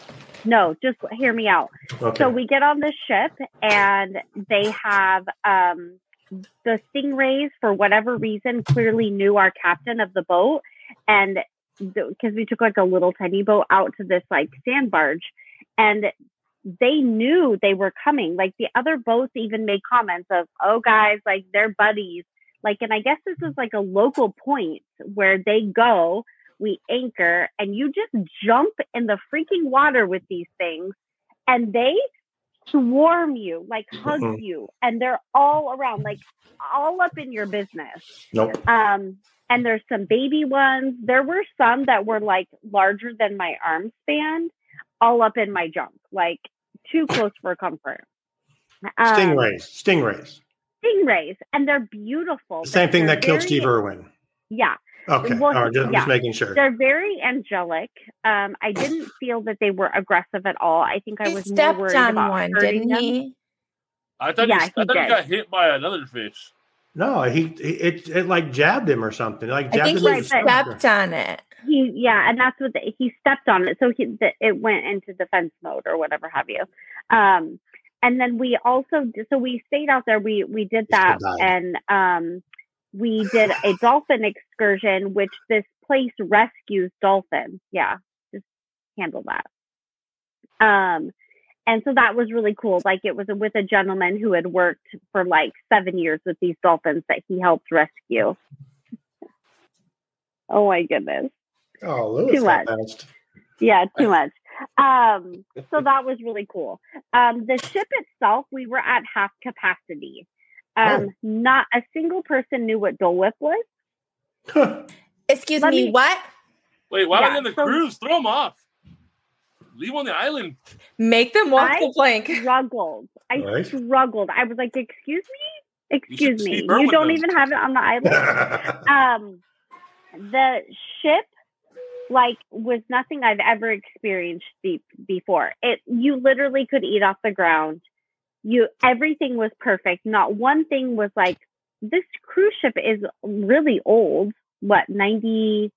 No, just hear me out. Okay. So we get on this ship and they have um, the stingrays for whatever reason clearly knew our captain of the boat and because we took like a little tiny boat out to this like sand barge and they knew they were coming like the other boats even made comments of oh guys like they're buddies like and i guess this is like a local point where they go we anchor and you just jump in the freaking water with these things and they swarm you like hug Mhm. you and they're all around like all up in your business nope. um and there's some baby ones there were some that were like larger than my arm span all up in my junk like too close for comfort um, Stingrays. Stingrays. stingrays and they're beautiful The same thing that killed Steve Irwin. yeah Okay. Well, All right. Just, I'm just making sure. they're very angelic um i didn't feel that they were aggressive at all i think i He was more stepped worried on about one, didn't them. he? I thought, Yeah, he, I he thought he did. got hit by another fish. No, he, he it it like jabbed him or something. Like I jabbed think him he the stepped on it. he yeah and that's what the, he stepped on it so he the, it went into defense mode or whatever have you um and then we also so we stayed out there we we did that and um we did a dolphin excursion, which this place rescues dolphins. Yeah, just handle that. Um, and so that was really cool. Like it was with a gentleman who had worked for like seven years with these dolphins that he helped rescue. *laughs* oh my goodness. Oh, Lewis Too much. Yeah, too much. Um, so *laughs* that was really cool. Um, the ship itself, we were at half capacity. Um, Oh. Not a single person knew what Dole Whip was. Excuse me, me- what? Wait, why Yeah, are they on the so- cruise? Throw them off. Leave 'em on the island. Make them walk I- the plank. Struggled. I Right. struggled. I was like, "Excuse me, excuse see me, you don't even have it on the island." *laughs* um the ship like was nothing i've ever experienced be- before it you literally could eat off the ground you everything was perfect not one thing was like this cruise ship is really old what 98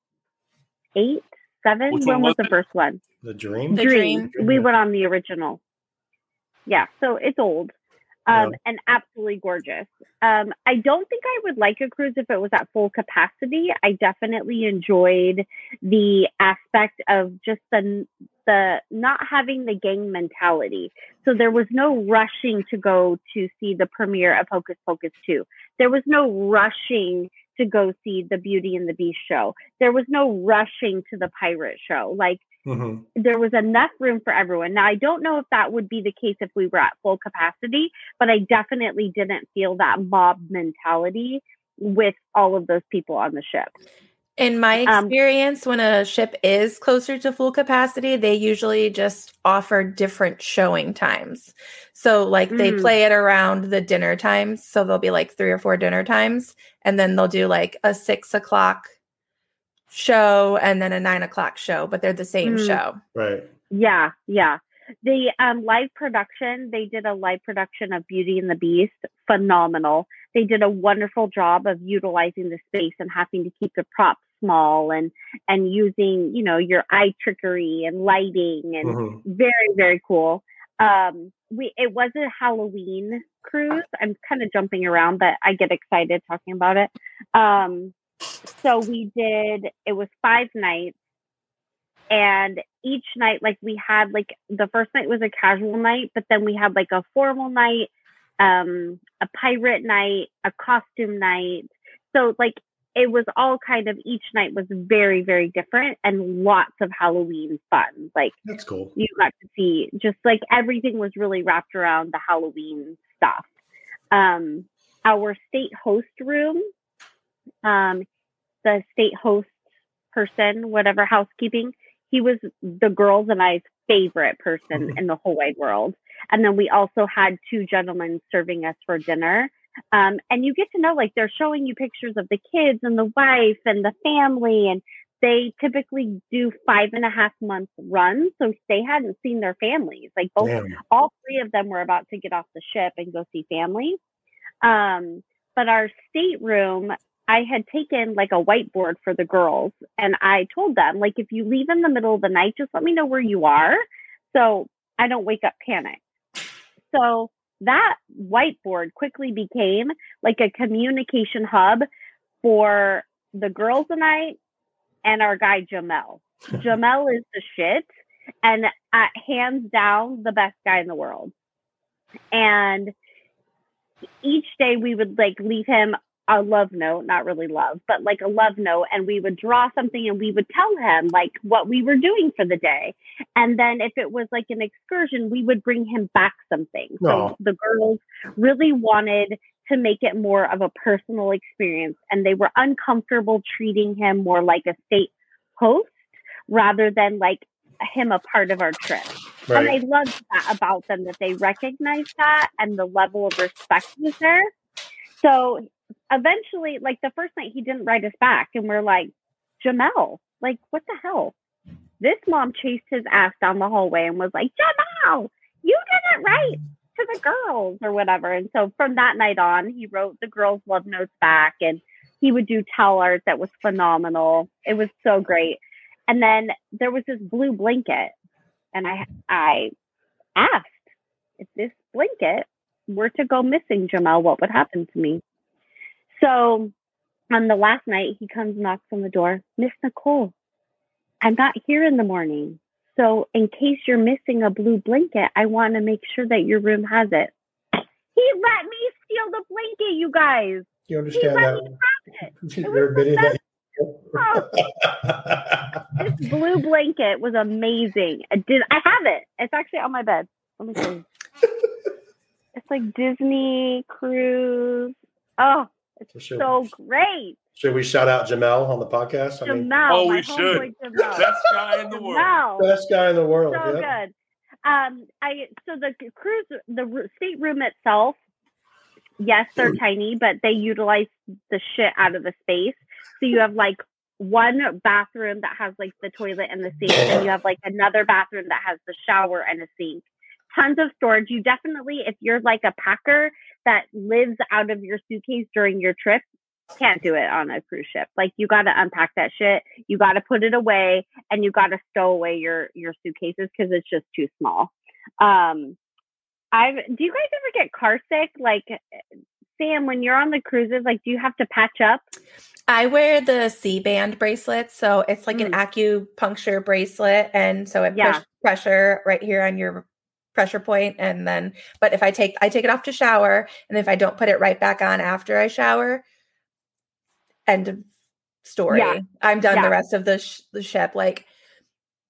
7 Which when was was the it? first one the dream. The dream. Dream. We went on the original. Yeah, so it's old. Um, Yeah. and absolutely gorgeous. Um, I don't think I would like a cruise if it was at full capacity. I definitely enjoyed the aspect of just the the not having the gang mentality. So there was no rushing to go to see the premiere of Hocus Pocus 2. There was no rushing to go see the Beauty and the Beast show. There was no rushing to the pirate show. Like Mhm. there was enough room for everyone. Now, I don't know if that would be the case if we were at full capacity, but I definitely didn't feel that mob mentality with all of those people on the ship. In my Um, experience, when a ship is closer to full capacity, they usually just offer different showing times. So, like, they Mm. play it around the dinner times. So, there'll be like three or four dinner times, and then they'll do like a six o'clock show and then a nine o'clock show, but they're the same Mm. show. Right. Yeah, yeah. The um, live production, they did a live production of Beauty and the Beast. Phenomenal. They did a wonderful job of utilizing the space and having to keep the props small and and using, you know, your eye trickery and lighting and Mhm. very very cool um we it was a halloween cruise i'm kind of jumping around but i get excited talking about it um so we did it was five nights and each night like we had like the first night was a casual night but then we had like a formal night um a pirate night a costume night so like it was all kind of each night was very very different and lots of halloween fun like That's cool. you got to see just like everything was really wrapped around the Halloween stuff. Um, our state host room, um, the state host person, whatever housekeeping, he was the girls and I's favorite person in the whole wide world. And then we also had two gentlemen serving us for dinner. Um, and you get to know like they're showing you pictures of the kids and the wife and the family and they typically do five and a half month runs. So they hadn't seen their families. Like both Damn. all three of them were about to get off the ship and go see family. Um, but our stateroom, I had taken like a whiteboard for the girls, and I told them, like, if you leave in the middle of the night, just let me know where you are, so I don't wake up panicked. So that whiteboard quickly became like a communication hub for the girls and I and our guy Jamel. *laughs* Jamel is the shit and uh, hands down the best guy in the world. And each day we would like leave him a love note, not really love, but like a love note, and we would draw something and we would tell him like what we were doing for the day. And then if it was like an excursion, we would bring him back something. So Aw. the girls really wanted to make it more of a personal experience and they were uncomfortable treating him more like a state host rather than like him a part of our trip. And I Right. loved that about them that they recognized that and the level of respect was there. So eventually, like the first night, he didn't write us back, and we're like, Jamel, like what the hell? This mom chased his ass down the hallway and was like, Jamel, you didn't write to the girls or whatever. And so from that night on, he wrote the girls' love notes back, and he would do towel art that was phenomenal. It was so great. And then there was this blue blanket, and I I asked if this blanket were to go missing, Jamel, what would happen to me? So on the last night, he comes knocks on the door. Miss Nicole, I'm not here in the morning. So, in case you're missing a blue blanket, I want to make sure that your room has it. He let me steal the blanket, you guys. You understand that? me have it. *laughs* That. This *laughs* blue blanket was amazing. I did. I have it. It's actually on my bed. Let me you. *laughs* it's like Disney cruise. Oh, it's Should, so great. should we shout out Jamel on the podcast? I mean, Jamal, Oh, we should. homeboy Best guy in the world. Jamal. best guy in the world. so yeah. good. Um, I so the cruise, the r- stateroom itself. Yes, they're tiny, but they utilize the shit out of the space. So you have like one bathroom that has like the toilet and the sink, and you have like another bathroom that has the shower and a sink. Tons of storage. You definitely, if you're like a packer that lives out of your suitcase during your trip, can't do it on a cruise ship. Like you got to unpack that shit. You got to put it away, and you got to stow away your your suitcases because it's just too small. Um, I've. Do you guys ever get car sick? Like Sam, when you're on the cruises, like do you have to patch up? I wear the Sea-Band bracelet, so it's like an acupuncture bracelet, and so it Mm. Yeah. push pressure right here on your pressure point, and then. But if I take I take it off to shower, and if I don't put it right back on after I shower, end of story. Yeah. I'm done Yeah. the rest of the sh- the ship. Like,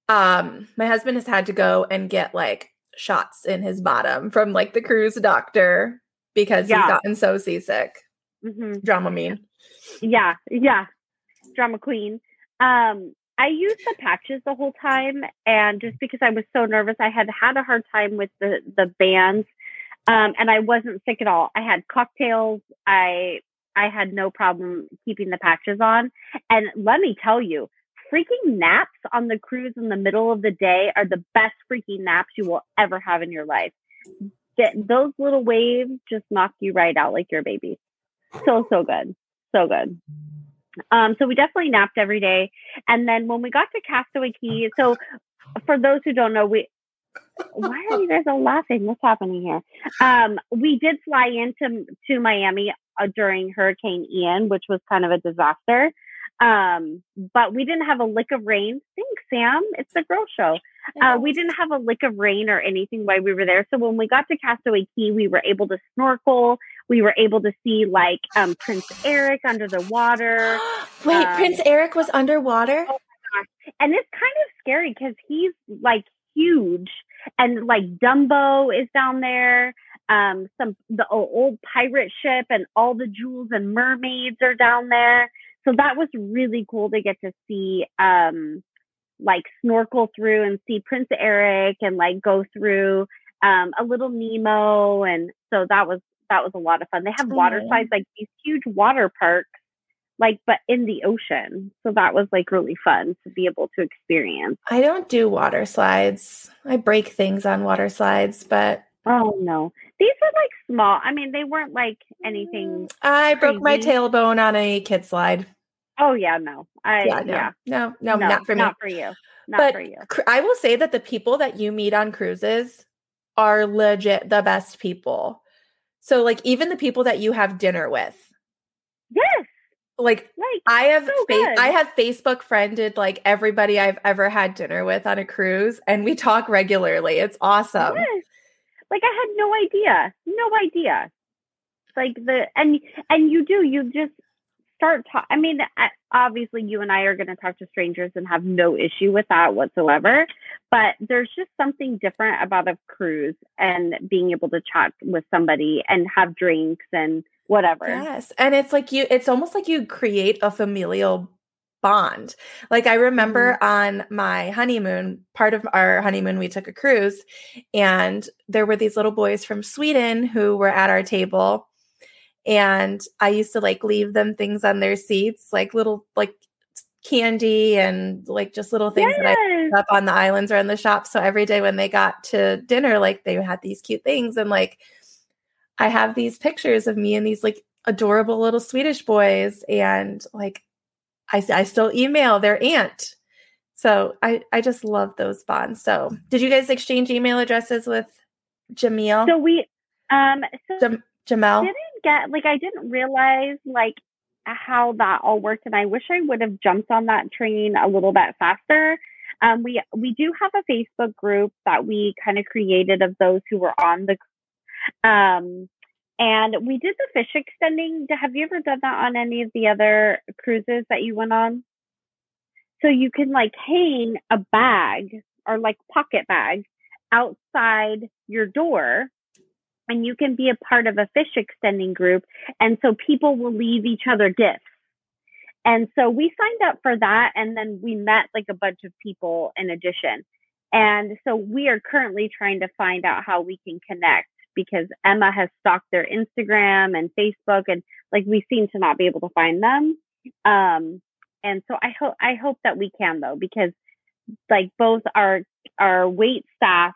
um, my husband has had to go and get like shots in his bottom from like the cruise doctor because Yeah. he's gotten so seasick. hmm Dramamine. Yeah, yeah. Drama queen. Um, I used the patches the whole time, and just because I was so nervous, I had had a hard time with the the bands, um, and I wasn't sick at all. I had cocktails. I I had no problem keeping the patches on, and let me tell you, freaking naps on the cruise in the middle of the day are the best freaking naps you will ever have in your life. Th- those little waves just knock you right out like you're a baby. So so good so good. Um, so we definitely napped every day. And then when we got to Castaway Cay, so for those who don't know, we why are you guys all laughing? What's happening here? Um, we did fly into to Miami uh, during Hurricane Ian, which was kind of a disaster. Um, but we didn't have a lick of rain. Thanks, Sam. It's the girl show. Uh, we didn't have a lick of rain or anything while we were there. So when we got to Castaway Cay, we were able to snorkel. We were able to see like um, Prince Eric under the water. *gasps* Wait, Um, Prince Eric was underwater? and it's kind of scary because he's like huge and like Dumbo is down there. Um, some the old pirate ship and all the jewels and mermaids are down there. So that was really cool to get to see. Um, like snorkel through and see Prince Eric and like go through um, a little Nemo, and so that was that was a lot of fun. They have water slides like these huge water parks like but in the ocean. So that was like really fun to be able to experience. I don't do water slides. I break things on water slides, but Oh no. These were like small. I mean, they weren't like anything. Mm, I broke my tailbone on a kid slide. Oh yeah, no. I Yeah, yeah. no, no, no, not for me. Not for you. Not but for you. I will say that the people that you meet on cruises are legit the best people. So, like, even the people that you have dinner with, Yes. like, Like I have So fa- I have Facebook friended like everybody I've ever had dinner with on a cruise, and we talk regularly. It's awesome. yes. Like I had no idea. No idea. Like the and and you do you just start ta- I mean I- obviously you and I are going to talk to strangers and have no issue with that whatsoever but there's just something different about a cruise and being able to chat with somebody and have drinks and whatever. Yes. And it's like you, it's almost like you create a familial bond. Like I remember mm-hmm. on my honeymoon, part of our honeymoon, we took a cruise and there were these little boys from Sweden who were at our table. And I used to like leave them things on their seats, like little like candy and like just little things that I. up on the islands or in the shop. So every day when they got to dinner, like they had these cute things. And like I have these pictures of me and these like adorable little Swedish boys. And like I, I still email their aunt. So I, I just love those bonds. So did you guys exchange email addresses with Jamil? So we um so Jam- Jamel? didn't get like I didn't realize like how that all worked, and I wish I would have jumped on that train a little bit faster. Um, we we do have a Facebook group that we kind of created of those who were on the, um, and we did the fish extender. Have you ever done that on any of the other cruises that you went on? So you can like hang a bag or like pocket bag outside your door and you can be a part of a fish extender group. And so people will leave each other gifts. And so we signed up for that. And then we met like a bunch of people in addition. And so we are currently trying to find out how we can connect because Emma has stalked their Instagram and Facebook and like we seem to not be able to find them. Um, and so I hope I hope that we can though because like both our our wait staff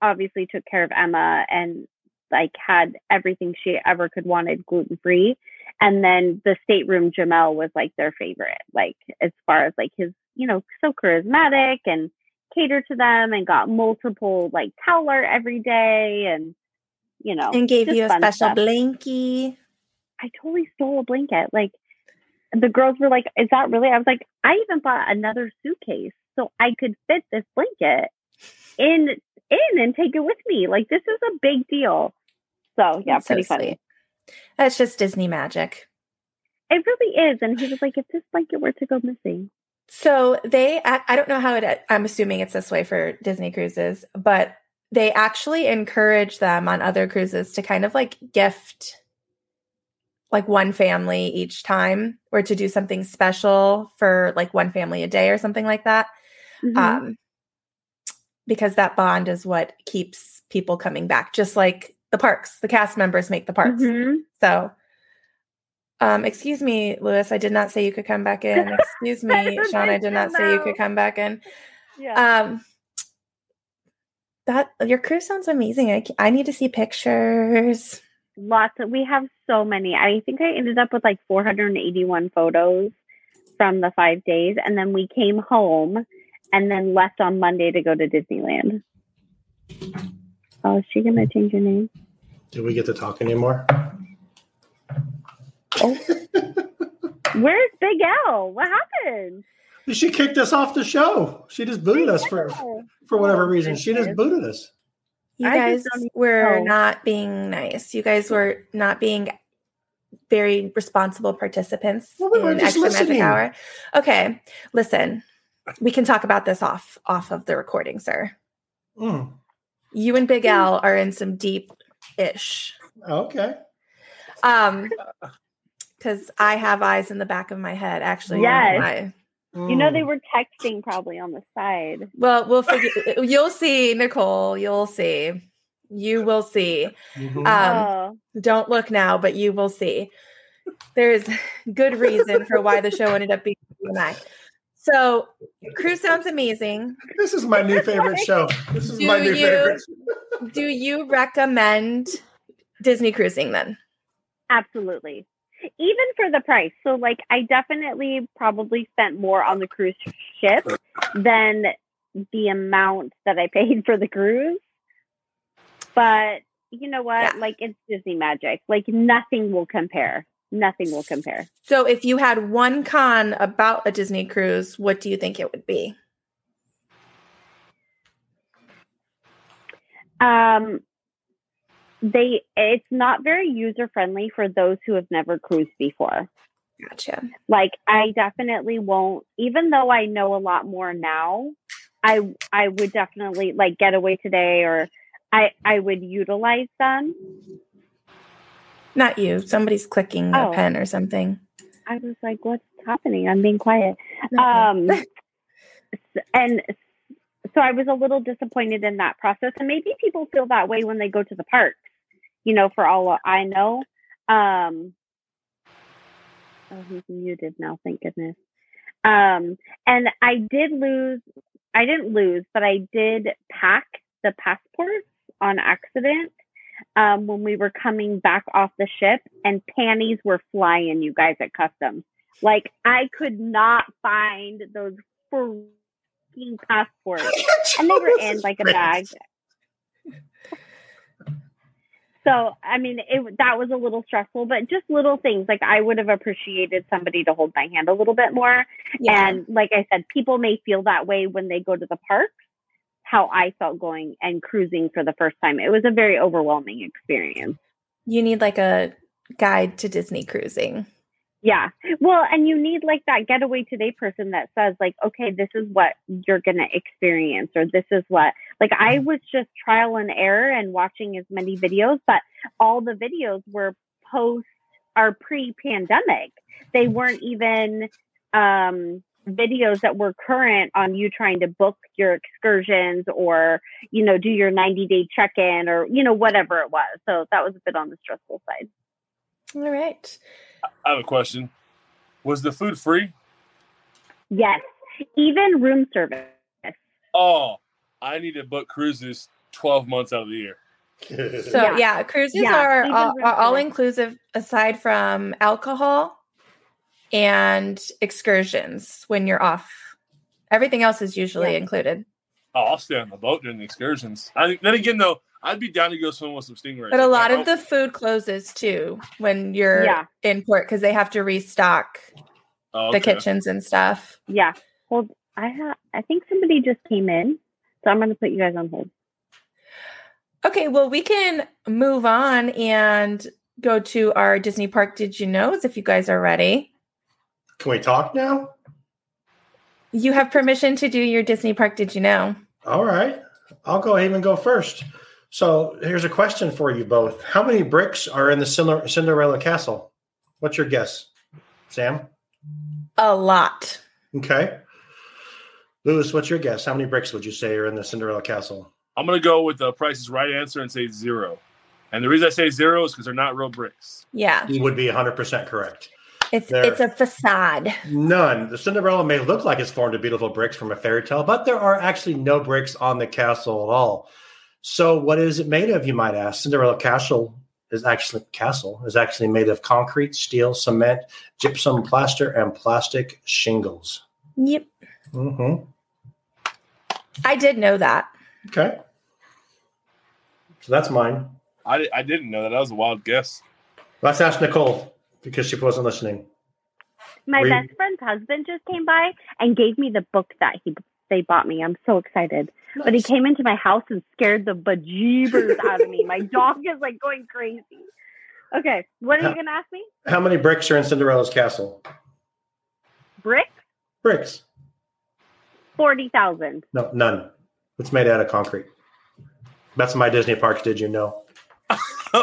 obviously took care of Emma and like had everything she ever could wanted gluten free. And then the stateroom Jamel was like their favorite, like as far as like his, you know, so charismatic and catered to them and got multiple like towel art every day and you know and gave you a special stuff. blankie. I totally stole a blanket. Like the girls were like, "Is that really?" I was like, "I even bought another suitcase so I could fit this blanket in in and take it with me. Like this is a big deal." So yeah, That's so pretty funny. That's just Disney magic. It really is. And he was like, "If this blanket were to go missing." So they, I I don't know how it, I'm assuming it's this way for Disney cruises, but they actually encourage them on other cruises to kind of like gift like one family each time or to do something special for like one family a day or something like that. Mhm. Um, because that bond is what keeps people coming back, just like the parks, the cast members make the parks. Mhm. So, um, excuse me, Lewis, I did not say you could come back in. *laughs* Excuse me, Sean, I did not say you could come back in. Yeah. Um, that your crew sounds amazing. I, I need to see pictures. lots of we have so many i think i ended up with like 481 photos from the five days and then we came home and then left on monday to go to disneyland oh is she gonna change her name Did we get to talk anymore? *laughs* where's big l what happened She kicked us off the show. She just booted us for for whatever reason. She just booted us. You guys just don't even were know. not being nice. You guys were not being very responsible participants Well, we were in just Extra Magic listening. Hour. Okay, listen, we can talk about this off off of the recording, sir. Mm, You and Big L are in some deep ish. okay. Um, because I have eyes in the back of my head. Actually, Yes. my- you know Mm. they were texting probably on the side well, we'll figure. *laughs* you'll see, Nicole. You'll see. You will see. Mhm. Um, oh don't look now, but you will see. There's good reason for why the show ended up being you and I. So, cruise sounds amazing. this is my new favorite show. This is Do my new you- favorite. Do you recommend Disney cruising then? absolutely even for the price so like i definitely probably spent more on the cruise ship than the amount that i paid for the cruise but you know what Yeah. like it's disney magic like nothing will compare nothing will compare So, if you had one con about a Disney cruise, what do you think it would be? um they it's not very user friendly for those who have never cruised before Gotcha. like i definitely won't even though i know a lot more now i i would definitely like getaway today or i i would utilize them Not you. Somebody's clicking a Oh. pen or something. i was like what's happening? I'm being quiet. Um *laughs* and so i was a little disappointed in that process. And maybe people feel that way when they go to the parks you know for all i know. Um oh he's muted now thank goodness. Um and i did lose i didn't lose but i did pack the passports on accident um when we were coming back off the ship and panties were flying you guys at customs like I could not find those freaking passports, *laughs* and they were in like a bag. So I mean, it that was a little stressful, but just little things like I would have appreciated somebody to hold my hand a little bit more. Yeah. And like I said, people may feel that way when they go to the parks. How I felt going and cruising for the first time, it was a very overwhelming experience. you need like a guide to Disney cruising. Yeah. Well, and you need like that getaway today person that says like, okay, this is what you're going to experience or this is what like I was just trial and error and watching as many videos, but all the videos were post or pre-pandemic. They weren't even um videos that were current on you trying to book your excursions or you know do your 90 day check-in or you know whatever it was so that was a bit on the stressful side All right. I have a question. Was the food free? Yes, even room service. Oh, I need to book cruises 12 months out of the year. *laughs* So yeah, Yeah. cruises Yeah, are, all, are all inclusive aside from alcohol and excursions when you're off. Everything else is usually Yeah. included. Oh, I'll stay on the boat during the excursions. I, then again, though, I'd be down to go swim with some stingrays. But a lot of the food closes too when you're Yeah. in port because they have to restock Oh, the kitchens and stuff. Yeah. Hold. I ha- I think somebody just came in, so I'm going to put you guys on hold. Okay, well, we can move on and go to our Disney Park Did You Knows if you guys are ready. Can we talk now? You have permission to do your Disney Park Did You Know? All right. I'll go ahead and go first. So here's a question for you both. How many bricks are in the Cinderella castle? What's your guess? Sam? A lot. Okay. Lewis, what's your guess? How many bricks would you say are in the Cinderella castle? I'm going to go with the Price is Right answer and say zero. And the reason I say zero is because they're not real bricks. Yeah, You would be 100% correct. It's There. it's a facade. None. The Cinderella may look like it's formed of beautiful bricks from a fairy tale, but there are actually no bricks on the castle at all. So, what is it made of? You might ask. Cinderella Castle is actually castle is actually made of concrete, steel, cement, gypsum, plaster, and plastic shingles. Yep, hmm I did know that. Okay. So that's mine. I, I didn't know that. That was a wild guess. Let's ask Nicole because she wasn't listening. My Were you- best friend's husband just came by and gave me the book that he they bought me. I'm so excited. But he came into my house and scared the bejeebers *laughs* out of me. My dog is like going crazy. Okay, what are you going to ask me? How many bricks are in Cinderella's castle? Bricks? Bricks. 40,000. No, none. It's made out of concrete. That's my Disney parks. Did you know? *laughs*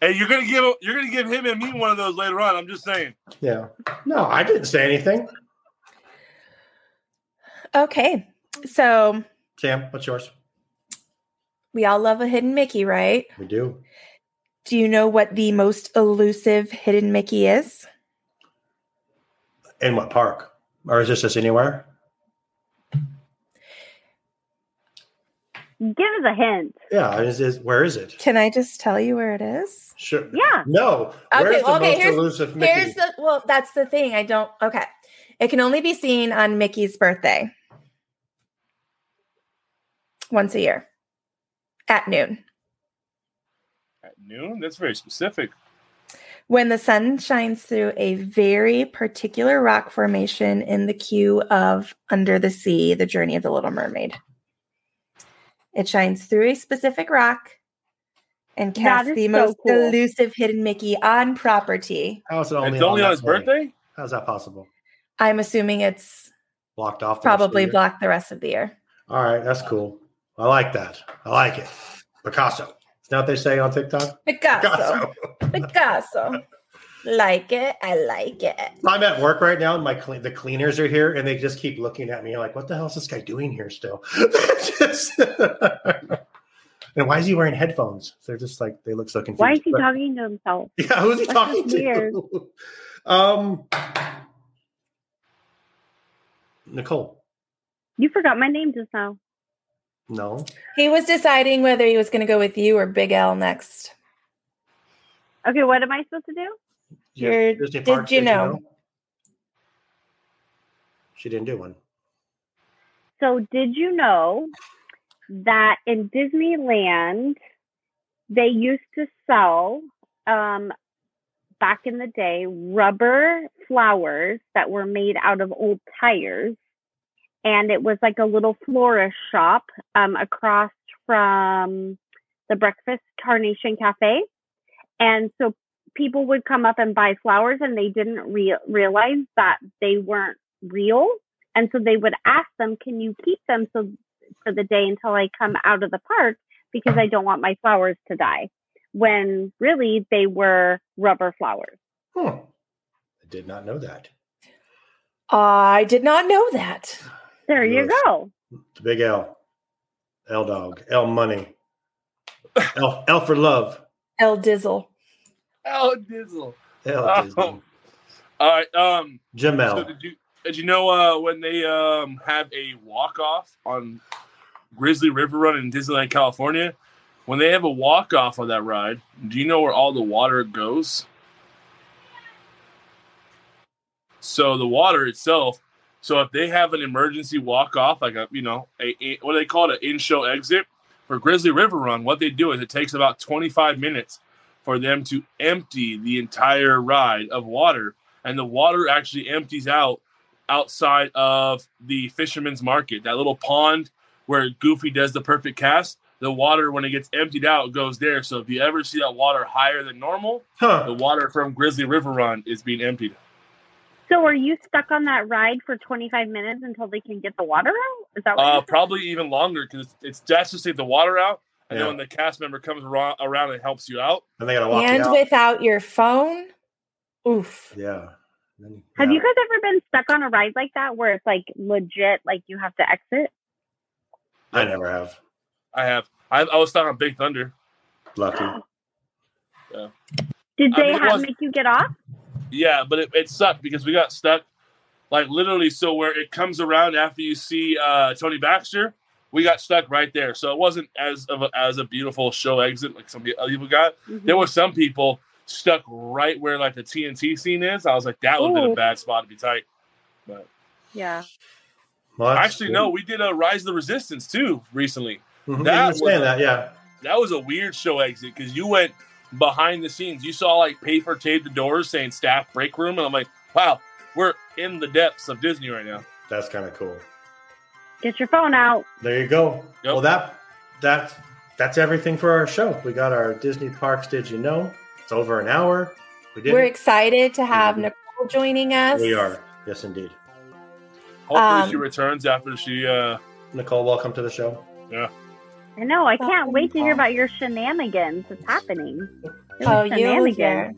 Hey, you're gonna give you're gonna give him and me one of those later on. I'm just saying. Yeah. No, I didn't say anything. Okay, so Sam, what's yours? we all love a hidden Mickey, right? We do. Do you know what the most elusive hidden Mickey is? In what park? Or is this just anywhere? Give us a hint. Yeah. Is, is where is it? Can I just tell you where it is? Sure. Yeah. No. Okay, Where's the okay, most here's- elusive Mickey? Here's the well, that's the thing. I don't okay. It can only be seen on Mickey's birthday. Once a year. At noon. At noon? That's very specific. When the sun shines through a very particular rock formation in the queue of Under the Sea, The Journey of the Little Mermaid. It shines through a specific rock and That casts the so most cool. elusive hidden Mickey on property. How is it only it's only on his day? birthday? How's that possible? I'm assuming it's Blocked off. the rest of the probably blocked the rest of the year. All right. That's cool. I like that. I like it. Picasso. Is that what they say on TikTok? Picasso. Picasso. *laughs* Like it. I like it. I'm at work right now, and my cle- the cleaners are here, and they just keep looking at me like, "What the hell is this guy doing here still?" Just- *laughs* and why is he wearing headphones? They're just like they look so confused. Why is he But- talking to himself? *laughs* Yeah, who's he That's talking just weird. to? um, Nicole. You forgot my name just now. No, He was deciding whether he was going to go with you or Big L next. Okay, what am I supposed to do? Your- Disney did you know? She didn't do one. So, did you know that in Disneyland, they used to sell um, back in the day rubber flowers that were made out of old tires and it was like a little florist shop um, across from the breakfast carnation cafe and so people would come up and buy flowers and they didn't re- realize that they weren't real and so they would ask them can you keep them so for the day until i come out of the park because i don't want my flowers to die when really they were rubber flowers Hmm. I did not know that. I did not know that. there you Yes. go The big L. L dog. L money. L, L for love. L Dizzle. Oh, Dizzle. L Oh. Disney. All right. Um. So Jamel. did you did you know uh, when they um have a walk off on Grizzly River Run in Disneyland, California? When they have a walk off on that ride, do you know where all the water goes? So the water itself. So if they have an emergency walk off, like a you know a, a what do they call it, an in show exit for Grizzly River Run, what they do is it takes about twenty five minutes for them to empty the entire ride of water, and the water actually empties out outside of the fisherman's market, that little pond where Goofy does the perfect cast. The water, when it gets emptied out, goes there. So if you ever see that water higher than normal, the water from Grizzly River Run is being emptied. so are you stuck on that ride for 25 minutes until they can get the water out is that what Uh, probably even longer because it's, it's that's just take the water out, and Yeah. then when the cast member comes around, around and helps you out. And they gotta walk And you out. without your phone. Oof. yeah. Then- have you guys ever been stuck on a ride like that where it's like legit like you have to exit I never have. I have. I, I was stuck on Big Thunder. Lucky. did I they mean, have was- make you get off Yeah, but it, it sucked because we got stuck, like literally. So where it comes around after you see uh, Tony Baxter, we got stuck right there. So it wasn't as of a, as a beautiful show exit like some other people got. Mm-hmm. There were some people stuck right where like the TNT scene is. I was like, that would have been a bad spot to be tight. But yeah Well, actually, good. no, we did a Rise of the Resistance too recently. Mhm. that was- that, yeah. That was a weird show exit because you went behind the scenes. You saw like paper taped the doors saying staff break room, and I'm like, wow, we're in the depths of Disney right now. That's kind of cool. Get your phone out There you go. Yep. Well, that that that's everything for our show. We got our Disney parks. Did you know? It's over an hour. We did. We're excited to have. Nicole joining us. We are. Yes, indeed. Hopefully, Um, she returns after she. uh Nicole, welcome to the show. Yeah. I know i can't Oh, wait to hear about your shenanigans it's happening Oh, you will Shenanigans. hear.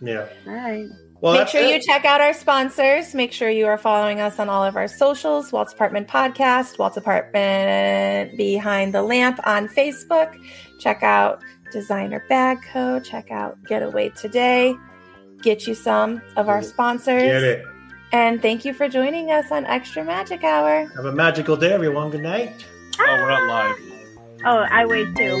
Yeah. all right Well, Make that's sure you check out our sponsors. Make sure you are following us on all of our socials Walt's Apartment Podcast, Walt's Apartment Behind the Lamp on Facebook. Check out Designer Bag Co. Check out Getaway Today. Get you some of our sponsors. Get it. And thank you for joining us on Extra Magic Hour. Have a magical day, everyone. Good night. Oh, we're not live. oh i wait too